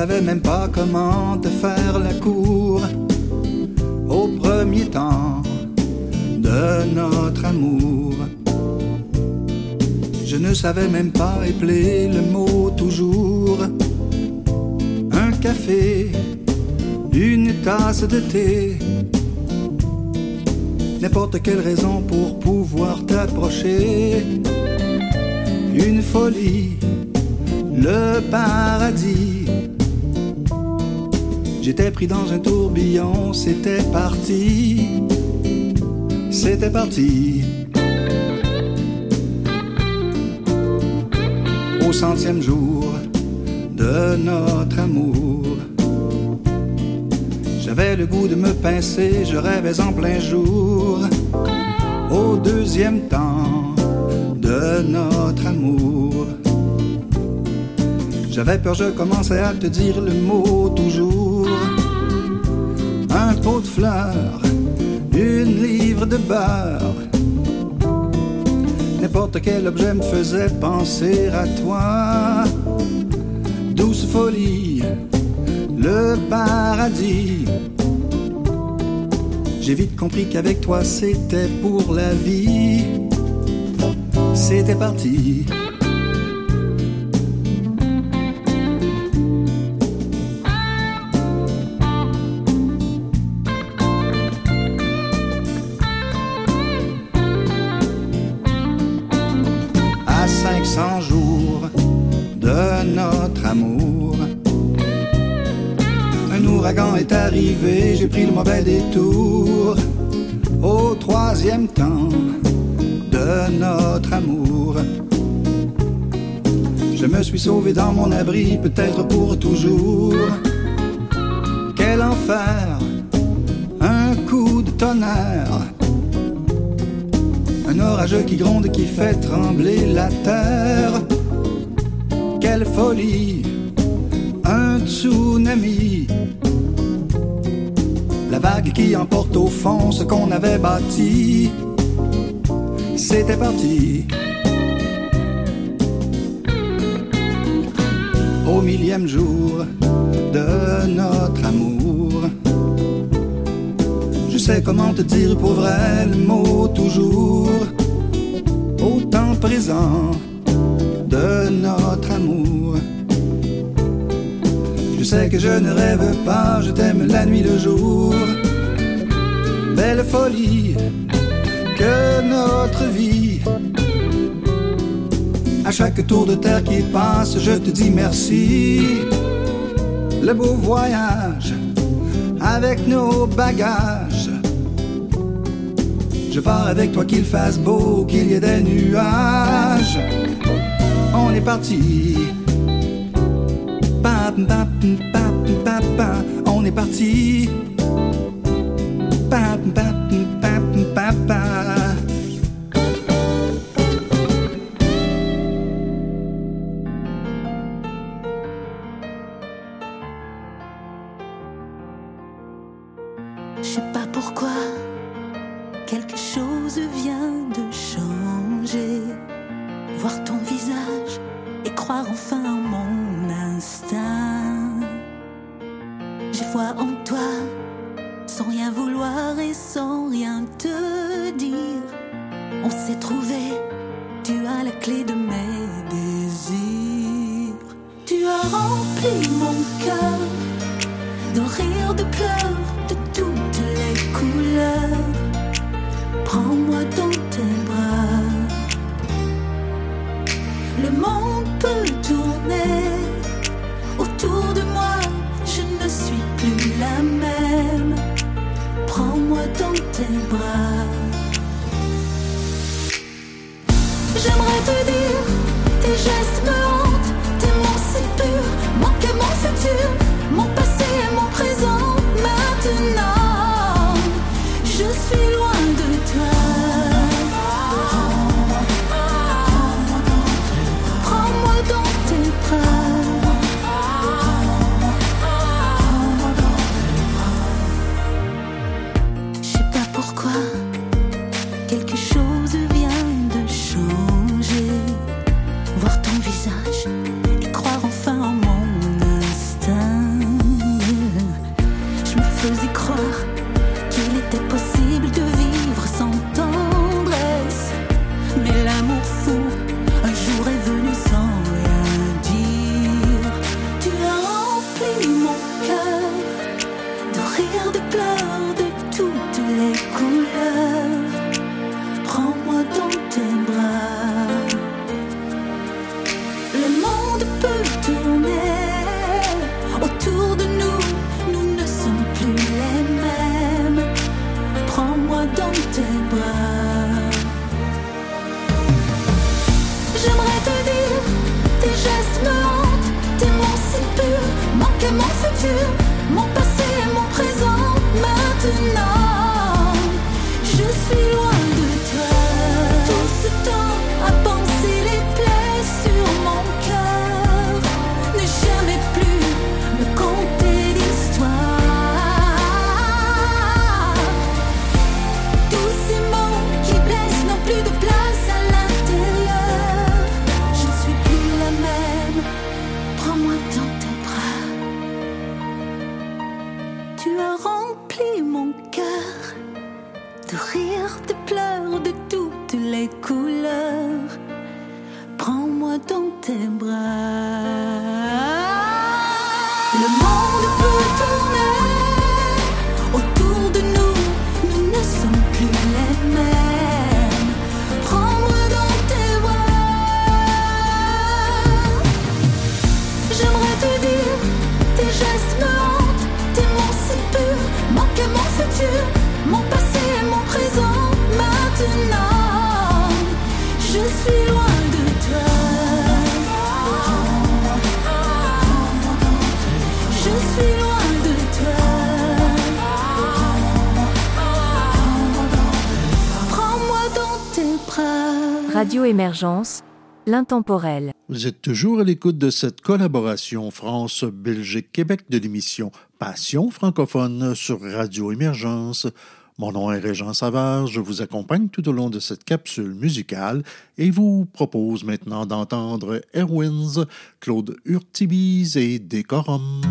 savais même pas comment te faire la cour au premier temps de notre amour. Je ne savais même pas épeler le mot toujours. Un café, une tasse de thé. N'importe quelle raison pour pouvoir t'approcher. Une folie, le paradis. Pris dans un tourbillon, c'était parti. C'était parti. Au centième jour de notre amour. J'avais le goût de me pincer, je rêvais en plein jour. Au deuxième temps de notre amour. J'avais peur, je commençais à te dire le mot toujours. Une livre de beurre. N'importe quel objet me faisait penser à toi. Douce folie, le paradis. J'ai vite compris qu'avec toi c'était pour la vie. C'était parti. J'ai pris le mauvais détour. Au troisième temps de notre amour. Je me suis sauvé dans mon abri, peut-être pour toujours. Quel enfer, un coup de tonnerre. Un orage qui gronde, qui fait trembler la terre. Quelle folie, un tsunami. La vague qui emporte au fond ce qu'on avait bâti. C'était parti. Au millième jour de notre amour. Je sais comment te dire pour vrai le mot toujours. Au temps présent de notre amour. Sais que je ne rêve pas, je t'aime la nuit, le jour. Belle folie que notre vie. À chaque tour de terre qui passe, je te dis merci. Le beau voyage avec nos bagages. Je pars avec toi qu'il fasse beau, qu'il y ait des nuages. On est parti. Pa, pa, pa, pa, pa, On est parti. L'intemporel. Vous êtes toujours à l'écoute de cette collaboration France-Belgique-Québec de l'émission Passion francophone sur Radio Émergence. Mon nom est Régent Savard, je vous accompagne tout au long de cette capsule musicale et vous propose maintenant d'entendre Erwins, Claude Urtibise et Décorum.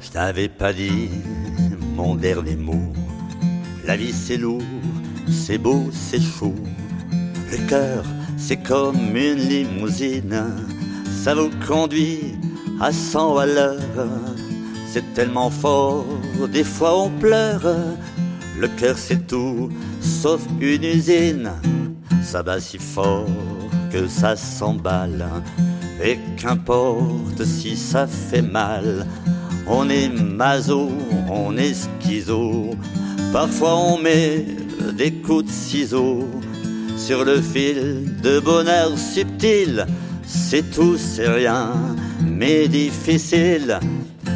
Je t'avais pas dit mon dernier mot. La vie c'est lourd, c'est beau, c'est chaud. Le cœur c'est comme une limousine, ça vous conduit à 100 à. C'est tellement fort, des fois on pleure. Le cœur c'est tout, sauf une usine. Ça bat si fort que ça s'emballe. Et qu'importe si ça fait mal, on est maso, on est schizo. Parfois on met des coups de ciseaux sur le fil de bonheur subtil. C'est tout, c'est rien, mais difficile.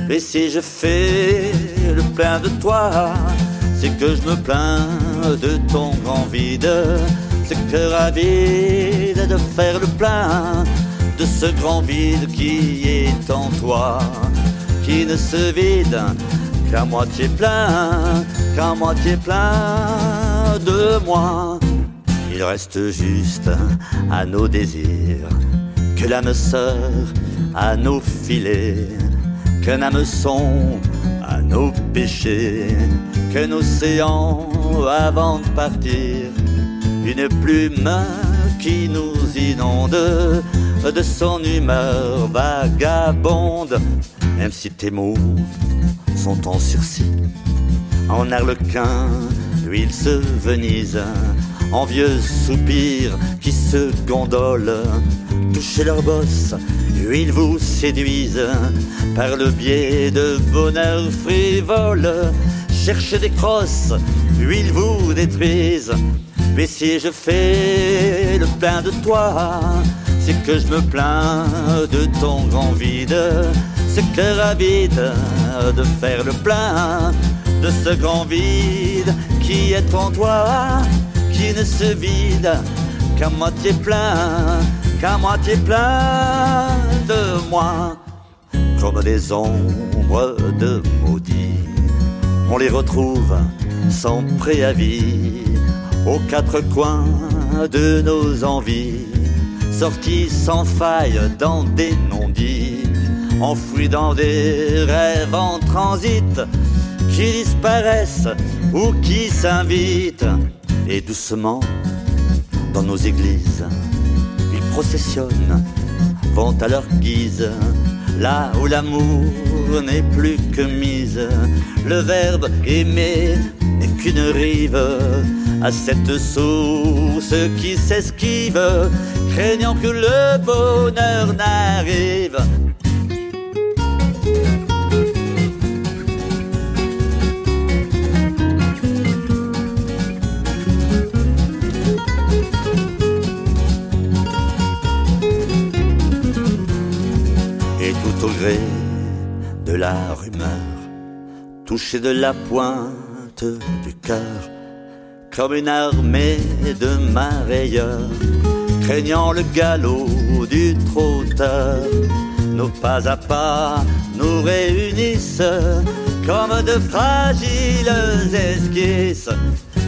Et si je fais le plein de toi, c'est que je me plains de ton grand vide. Ce cœur avide de faire le plein de ce grand vide qui est en toi, qui ne se vide qu'à moitié plein, qu'à moitié plein de moi. Il reste juste à nos désirs que l'âme sœur à nos filets, qu'un hameçon à nos péchés, qu'un océan avant de partir, une plume qui nous inonde de son humeur vagabonde, même si tes mots sont en sursis, en arlequin, l'huile se venise, en vieux soupirs qui se gondolent, touchez leur bosse, ils vous séduisent. Par le biais de bonheur frivole, cherchez des crosses, ils vous détruisent. Mais si je fais le plein de toi, que je me plains de ton grand vide, ce cœur avide de faire le plein de ce grand vide qui est en toi, qui ne se vide qu'à moitié plein, qu'à moitié plein de moi, comme des ombres de maudits. On les retrouve sans préavis aux quatre coins de nos envies, sortis sans faille dans des non-dits, enfouis dans des rêves en transit, qui disparaissent ou qui s'invitent, et doucement dans nos églises, ils processionnent, vont à leur guise, là où l'amour n'est plus que mise, le verbe aimer aucune rive à cette source qui s'esquive, craignant que le bonheur n'arrive. Et tout au gré de la rumeur, touché de la pointe du cœur, comme une armée de mareyeurs, craignant le galop du trotteur. Nos pas à pas nous réunissent comme de fragiles esquisses.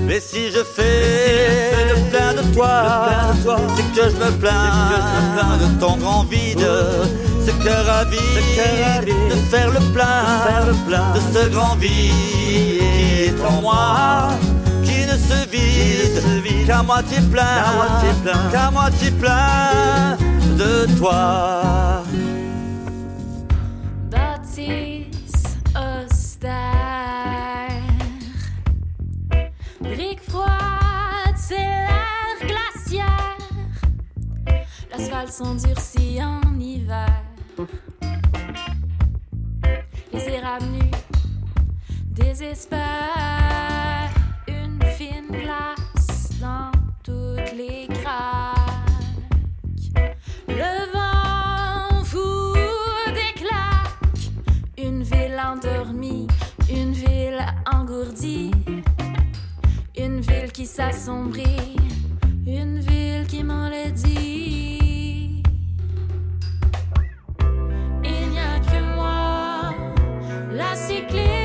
Mais si je fais le plein de toi, c'est que je me plains de ton grand vide. Ce cœur avide de faire le plein de ce grand vide qui est en moi, qui ne se vide qu'à moitié plein, qu'à moitié plein de toi. Bâtisse austère, briques froides, c'est l'air glaciaire. L'asphalte s'endurcit en hiver. Les érables nus désespèrent une fine glace dans toutes les craques. Le vent fout des claques. Une ville endormie, une ville engourdie. Une ville qui s'assombrit, une ville qui m'enlaidit. La cycliste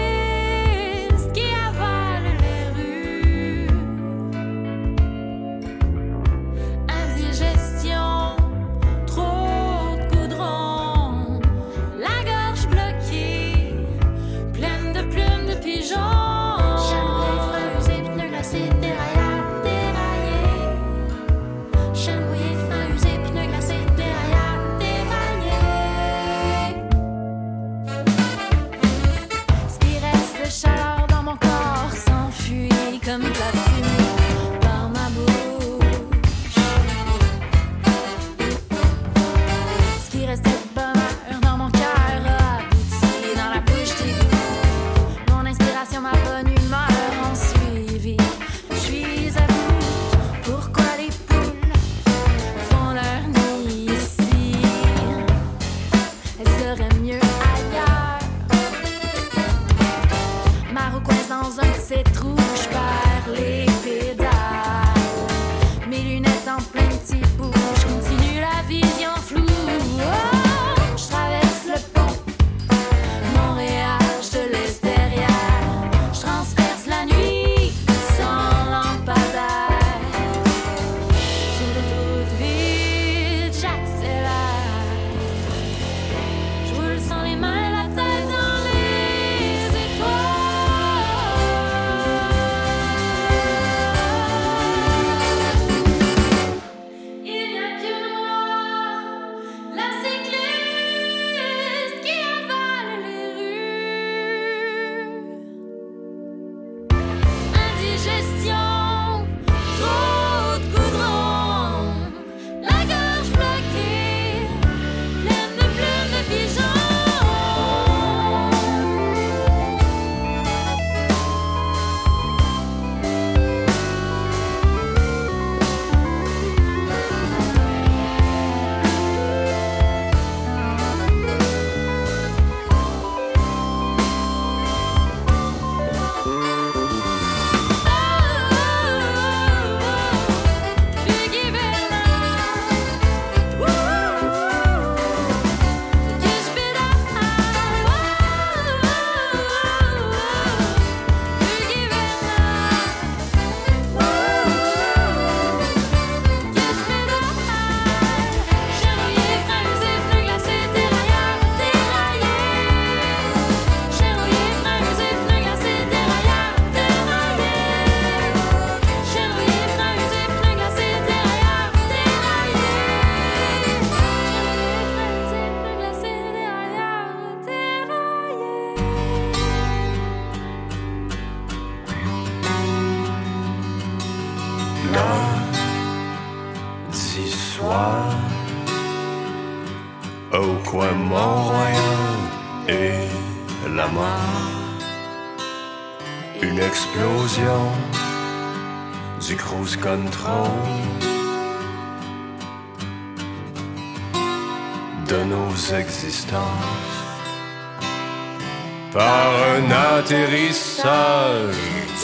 un atterrissage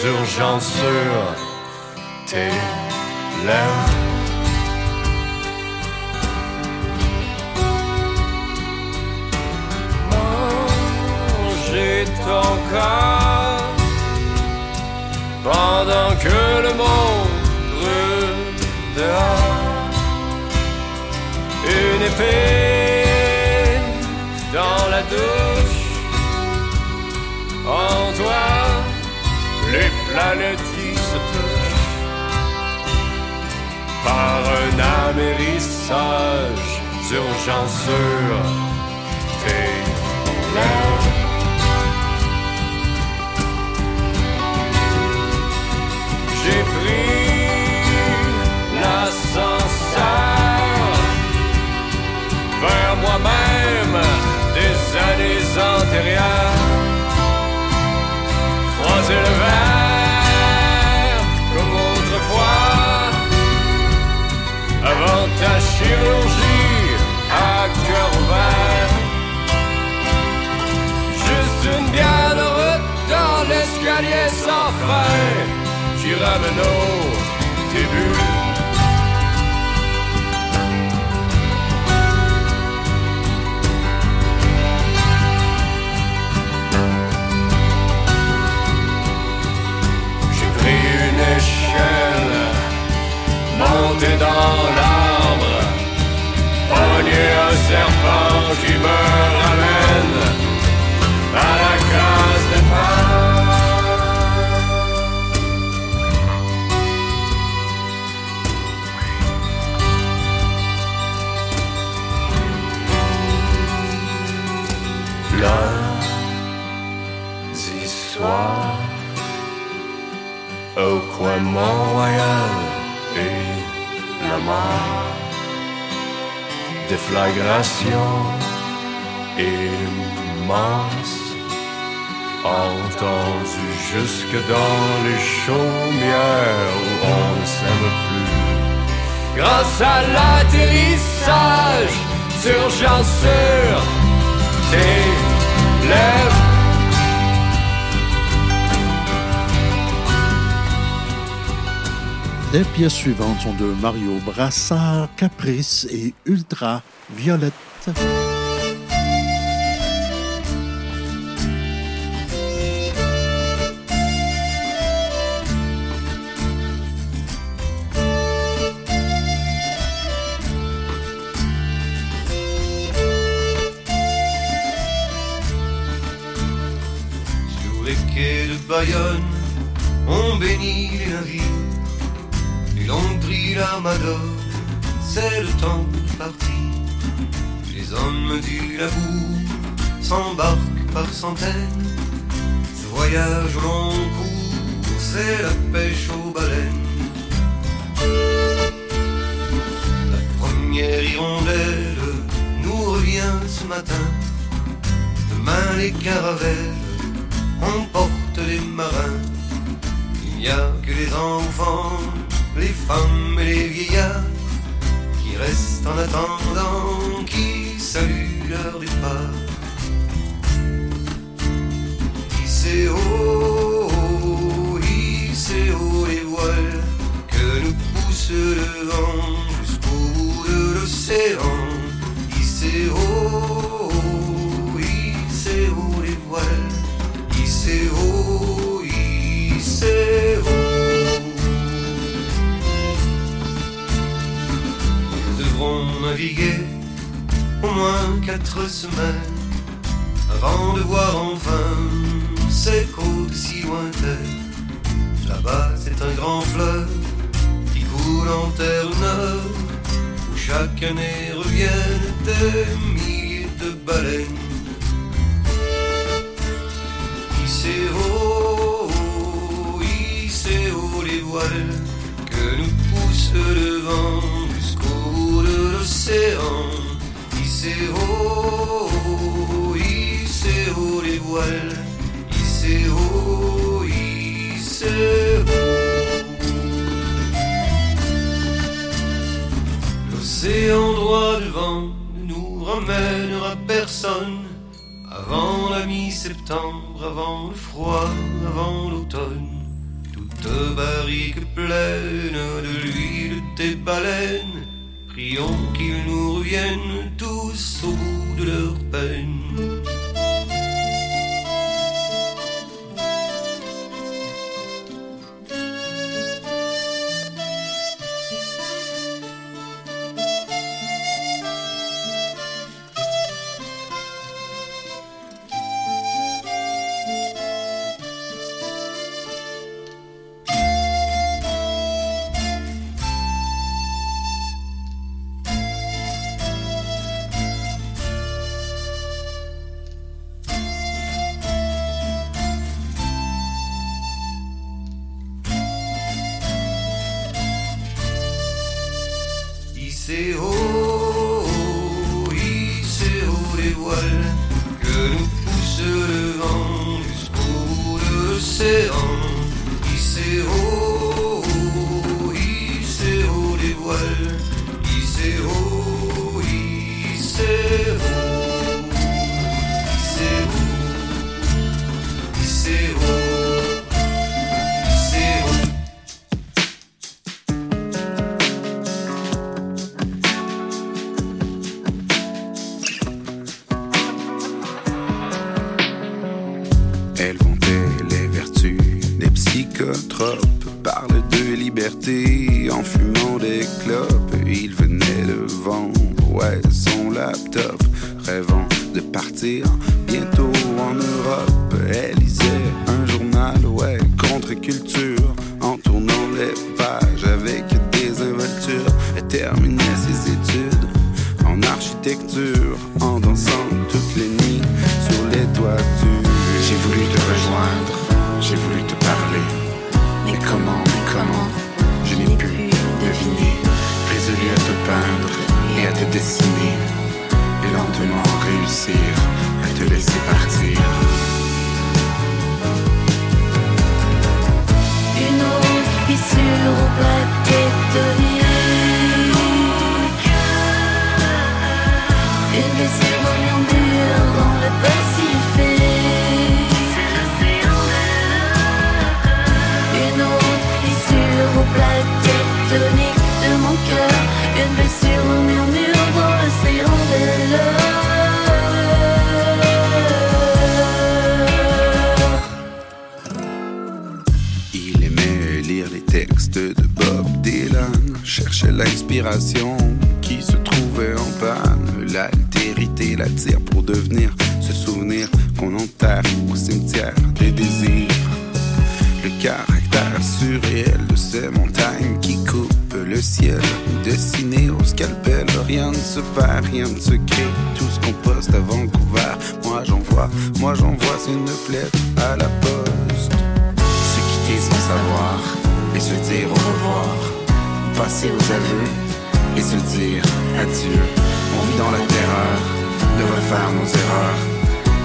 d'urgence amérissage d'urgence qui ramène au début. J'ai Mont-Royal et la mort. Déflagration immense, entendu jusque dans les chaumières où on ne s'aime plus? Grâce à l'atterrissage d'urgence sur tes lèvres. Les pièces suivantes sont de Mario Brassard, Caprice et Ultra Violette. S'embarquent par centaines. Ce voyage au long cours, c'est la pêche aux baleines. La première hirondelle nous revient ce matin. Demain les caravelles emportent les marins. Il n'y a que les enfants, les femmes et les vieillards qui restent en attendant, qui saluent leur départ. Hissez haut les voiles, que nous pousse le vent jusqu'au bout de l'océan. Hissez haut, hissez haut les voiles, hissez haut, hissez haut. Nous devrons naviguer au moins quatre semaines avant de voir enfin ces côtes si lointaines. Là-bas, c'est un grand fleuve qui coule en terre neuve, où chaque année reviennent des milliers de baleines. Hissez haut les voiles, que nous pousse le vent jusqu'au bout de l'océan. Hissez septembre, avant le froid, avant l'automne. Toute barrique pleine de l'huile des baleines, prions qu'ils nous reviennent tous au bout de leur peine.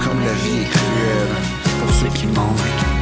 Comme la vie est cruelle pour ceux qui manquent.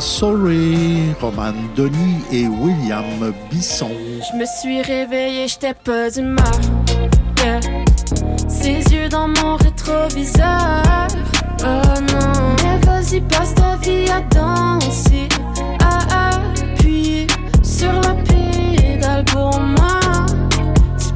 Sorry, Roman Denis et William Bisson. Je me suis réveillée, j'étais pas d'humeur. Yeah. Ses yeux dans mon rétroviseur. Oh non, mais vas-y, passe ta vie à danser. À appuyer sur la pédale pour moi.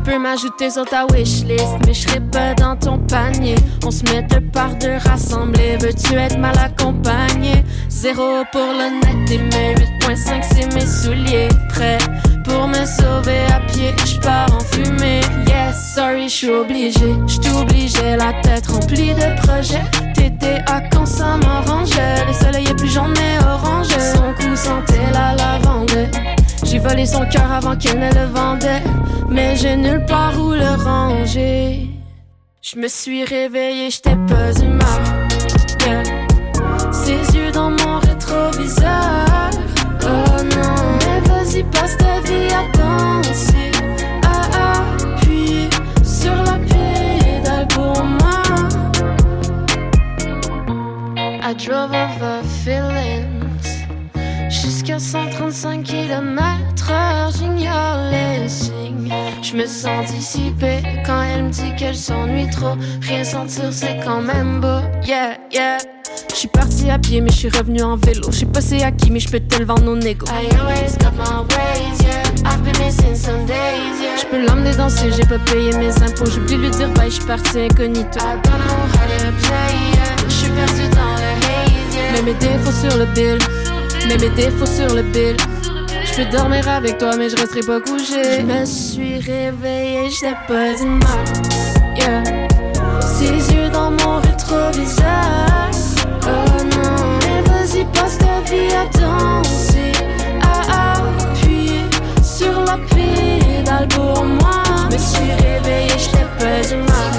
Peux m'ajouter sur ta wishlist, mais je serai pas dans ton panier. On se met deux par deux rassemblés. Veux-tu être mal accompagné? Zéro pour le net et mes 8.5 c'est mes souliers. Prêt pour me sauver à pied, je pars en fumée. Yes, sorry, je suis obligé. Je t'obligeais la tête remplie de projets. TTA quand ça m'arrangeait. Le soleil est plus jaune mais orange. Son cou sentait la lavande. J'ai volé son cœur avant qu'elle ne le vendait. Mais j'ai nulle part où le ranger. Je me suis réveillée, j'étais pas humeur. Yeah. Ses yeux dans mon rétroviseur. Oh non, mais vas-y, passe ta vie à danser. À appuyer sur la pédale pour moi. I drove over feelings. Jusqu'à 135 km j'ignore les signes. Je me sens dissipée quand elle me dit qu'elle s'ennuie trop. Rien sentir, c'est quand même beau. Yeah, yeah. Je suis partie à pied, mais je suis revenue en vélo. Je sais pas c'est à qui, mais je peux te le vendre au négo. I always got my ways, yeah. I've been missing some days, yeah. Je peux l'emmener danser, j'ai pas payé mes impôts. De lui dire bye, je suis partie incognito. I don't know how yeah. Je suis perdue dans le haze, yeah. Mets mes défauts sur le bill. Mets mes défauts sur le bill. Je peux dormir avec toi, mais je resterai pas couché. Je me suis réveillée, j'étais pas d'humeur. Yeah. Ses yeux dans mon rétroviseur. Oh non, mais vas-y, passe ta vie à danser. À appuyer sur la pédale pour moi. Je me suis réveillée, j'étais pas d'humeur.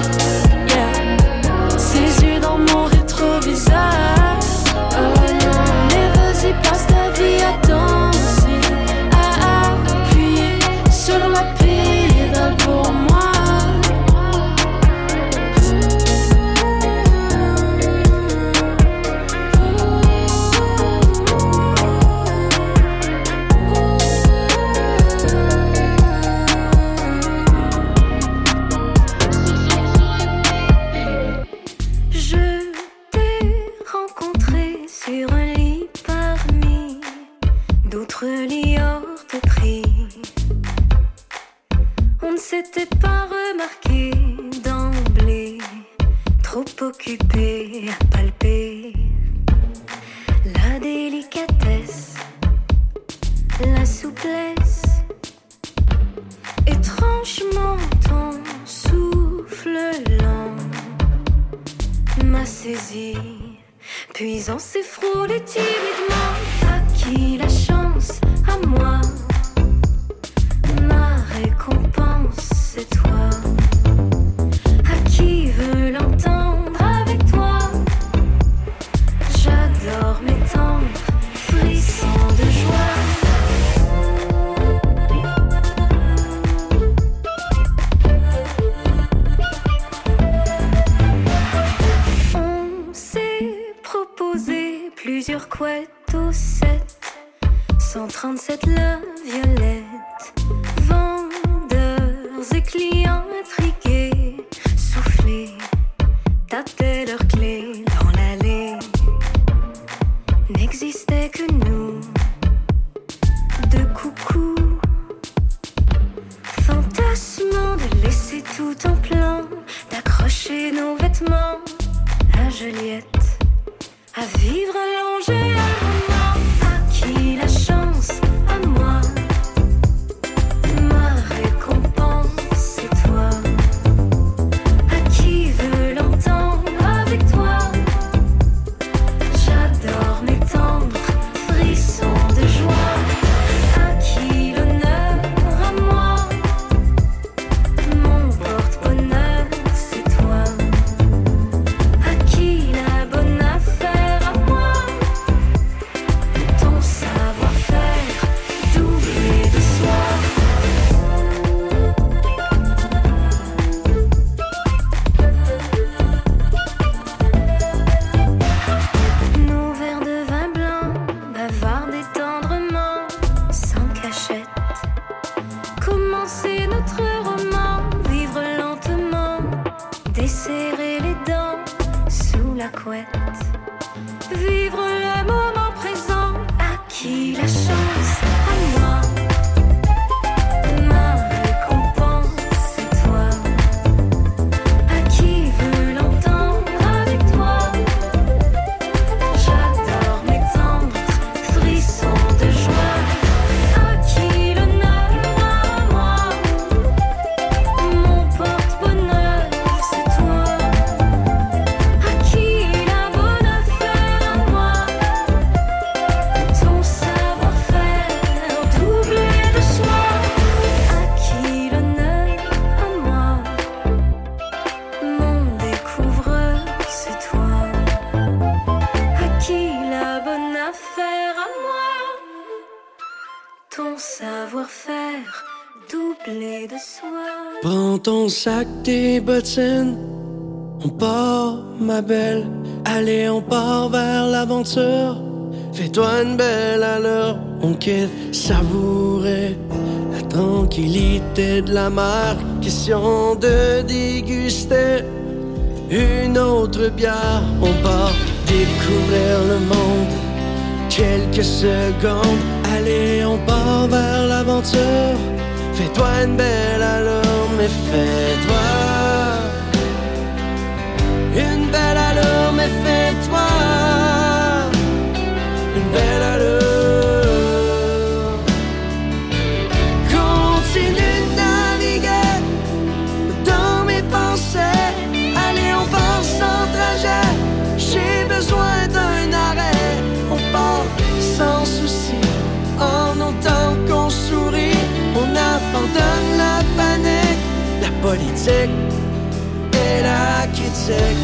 Yeah. Ses yeux dans mon rétroviseur. S'était pas remarqué d'emblée, trop occupé à palper la délicatesse, la souplesse. Étrangement, ton souffle lent m'a saisi, puis on s'est frôlé timidement. À qui la chance? À moi. Ma récompense, toi. À qui veut l'entendre avec toi? J'adore m'étendre, frisson de joie. On s'est proposé plusieurs couettes au 7 137 la violette clients sac, tes bottines, on part, ma belle. Allez, on part vers l'aventure. Fais-toi une belle allure, on quitte savourer la tranquillité de la mer. Question de déguster une autre bière. On part découvrir le monde. Quelques secondes, allez, on part vers l'aventure. Fais-toi une belle mais fais-toi une belle allure, mais fais-toi une belle allure. Continue de naviguer dans mes pensées. Allez, on part sans trajet. J'ai besoin d'un arrêt. On part sans souci, en autant qu'on sourit. On abandonne la politique et la critique. On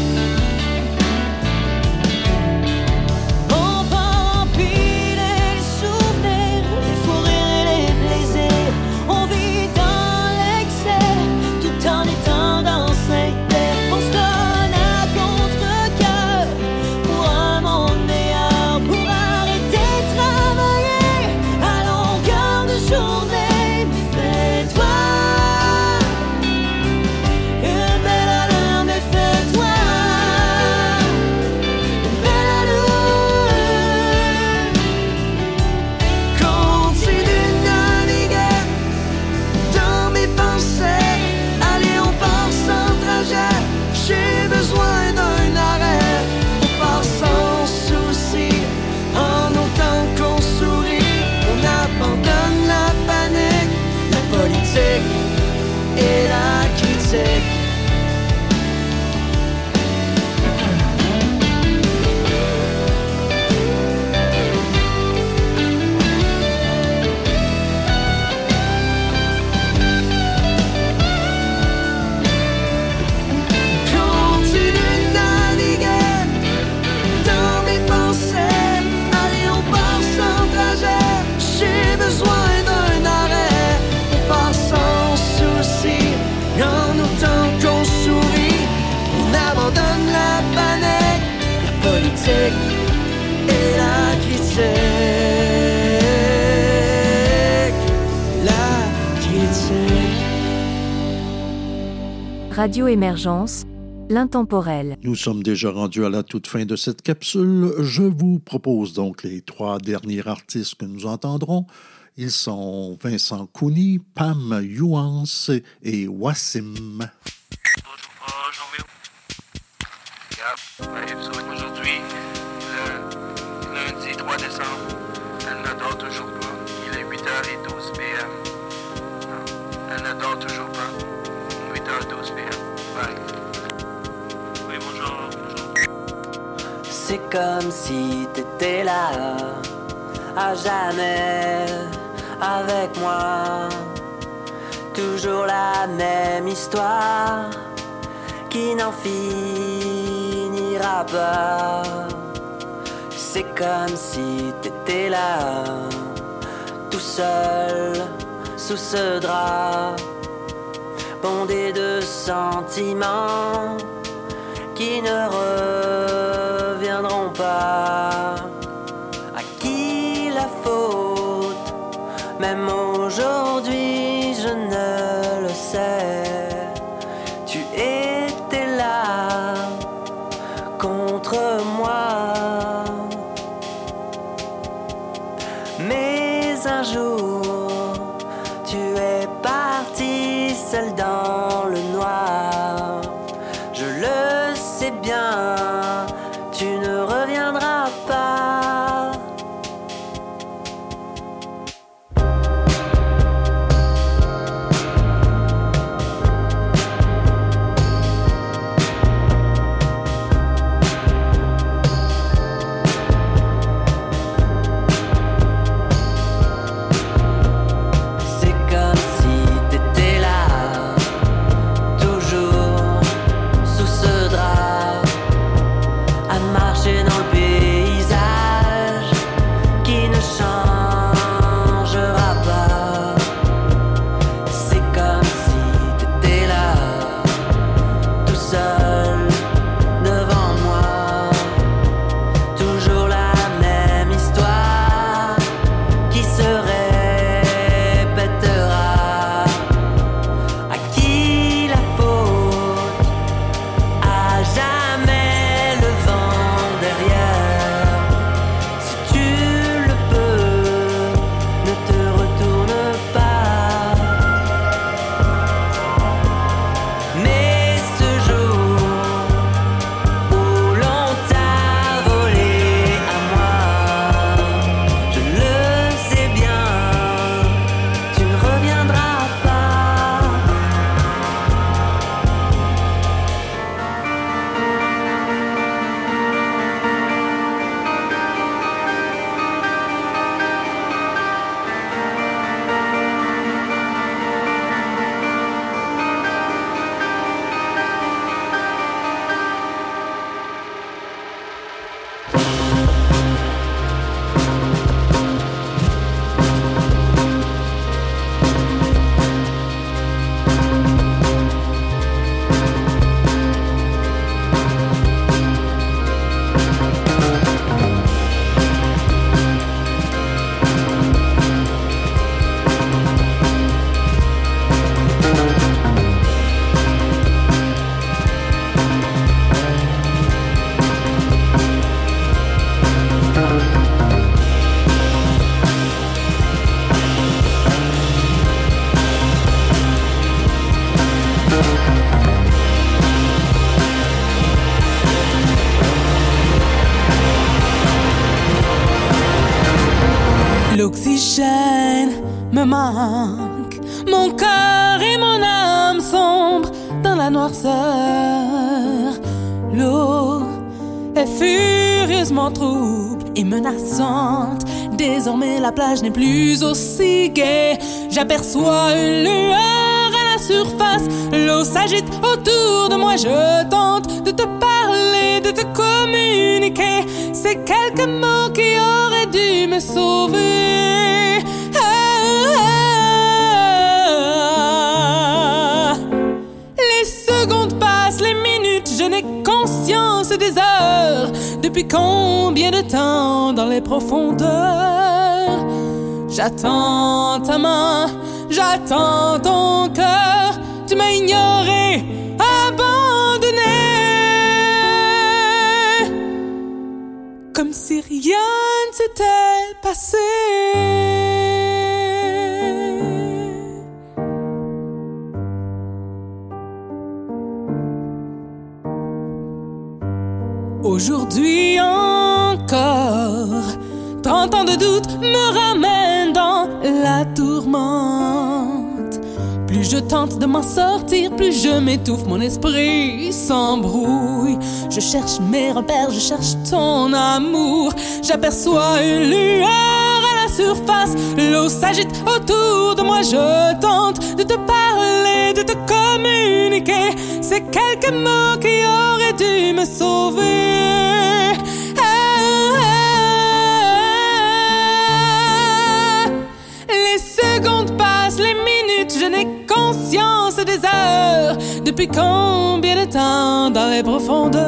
Radio Émergence, l'intemporel. Nous sommes déjà rendus à la toute fin de cette capsule. Je vous propose donc les trois derniers artistes que nous entendrons. Ils sont Vincent Couni, Pam Youance et Wassim. Comme si t'étais là, à jamais avec moi. Toujours la même histoire qui n'en finira pas. C'est comme si t'étais là, tout seul sous ce drap, bondé de sentiments qui ne reviendront À qui la faute Même aujourd'hui, je ne le sais. Tu étais là contre moi. Mais un jour, plus aussi gaie. J'aperçois une lueur à la surface. L'eau s'agite autour de moi. Je tente de te parler, de te communiquer. C'est quelques mots qui auraient dû me sauver. Les secondes passent, les minutes, je n'ai conscience des heures. Depuis combien de temps dans les profondeurs? J'attends ta main, j'attends ton cœur. Tu m'as ignoré, je m'étouffe, mon esprit s'embrouille. Je cherche mes repères, je cherche ton amour. J'aperçois une lueur à la surface, l'eau s'agite autour de moi. Je tente de te parler, de te communiquer. C'est quelques mots qui auraient dû me sauver. Des heures. Depuis combien de temps dans les profondeurs?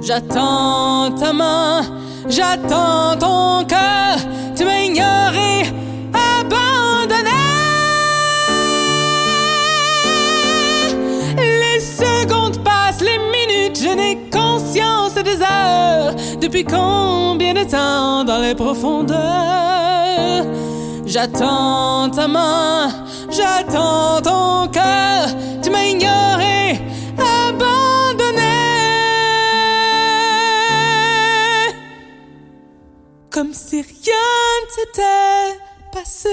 J'attends ta main, j'attends ton cœur. Tu m'as ignoré, abandonné. Les secondes passent, les minutes, je n'ai conscience des heures. Depuis combien de temps dans les profondeurs? J'attends ta main, j'attends ton cœur. Tu m'as ignoré, abandonné. Comme si rien ne s'était passé.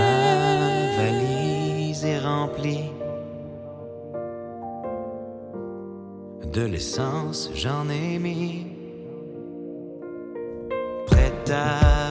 Ma valise est remplie de l'essence, j'en ai mis. Prête à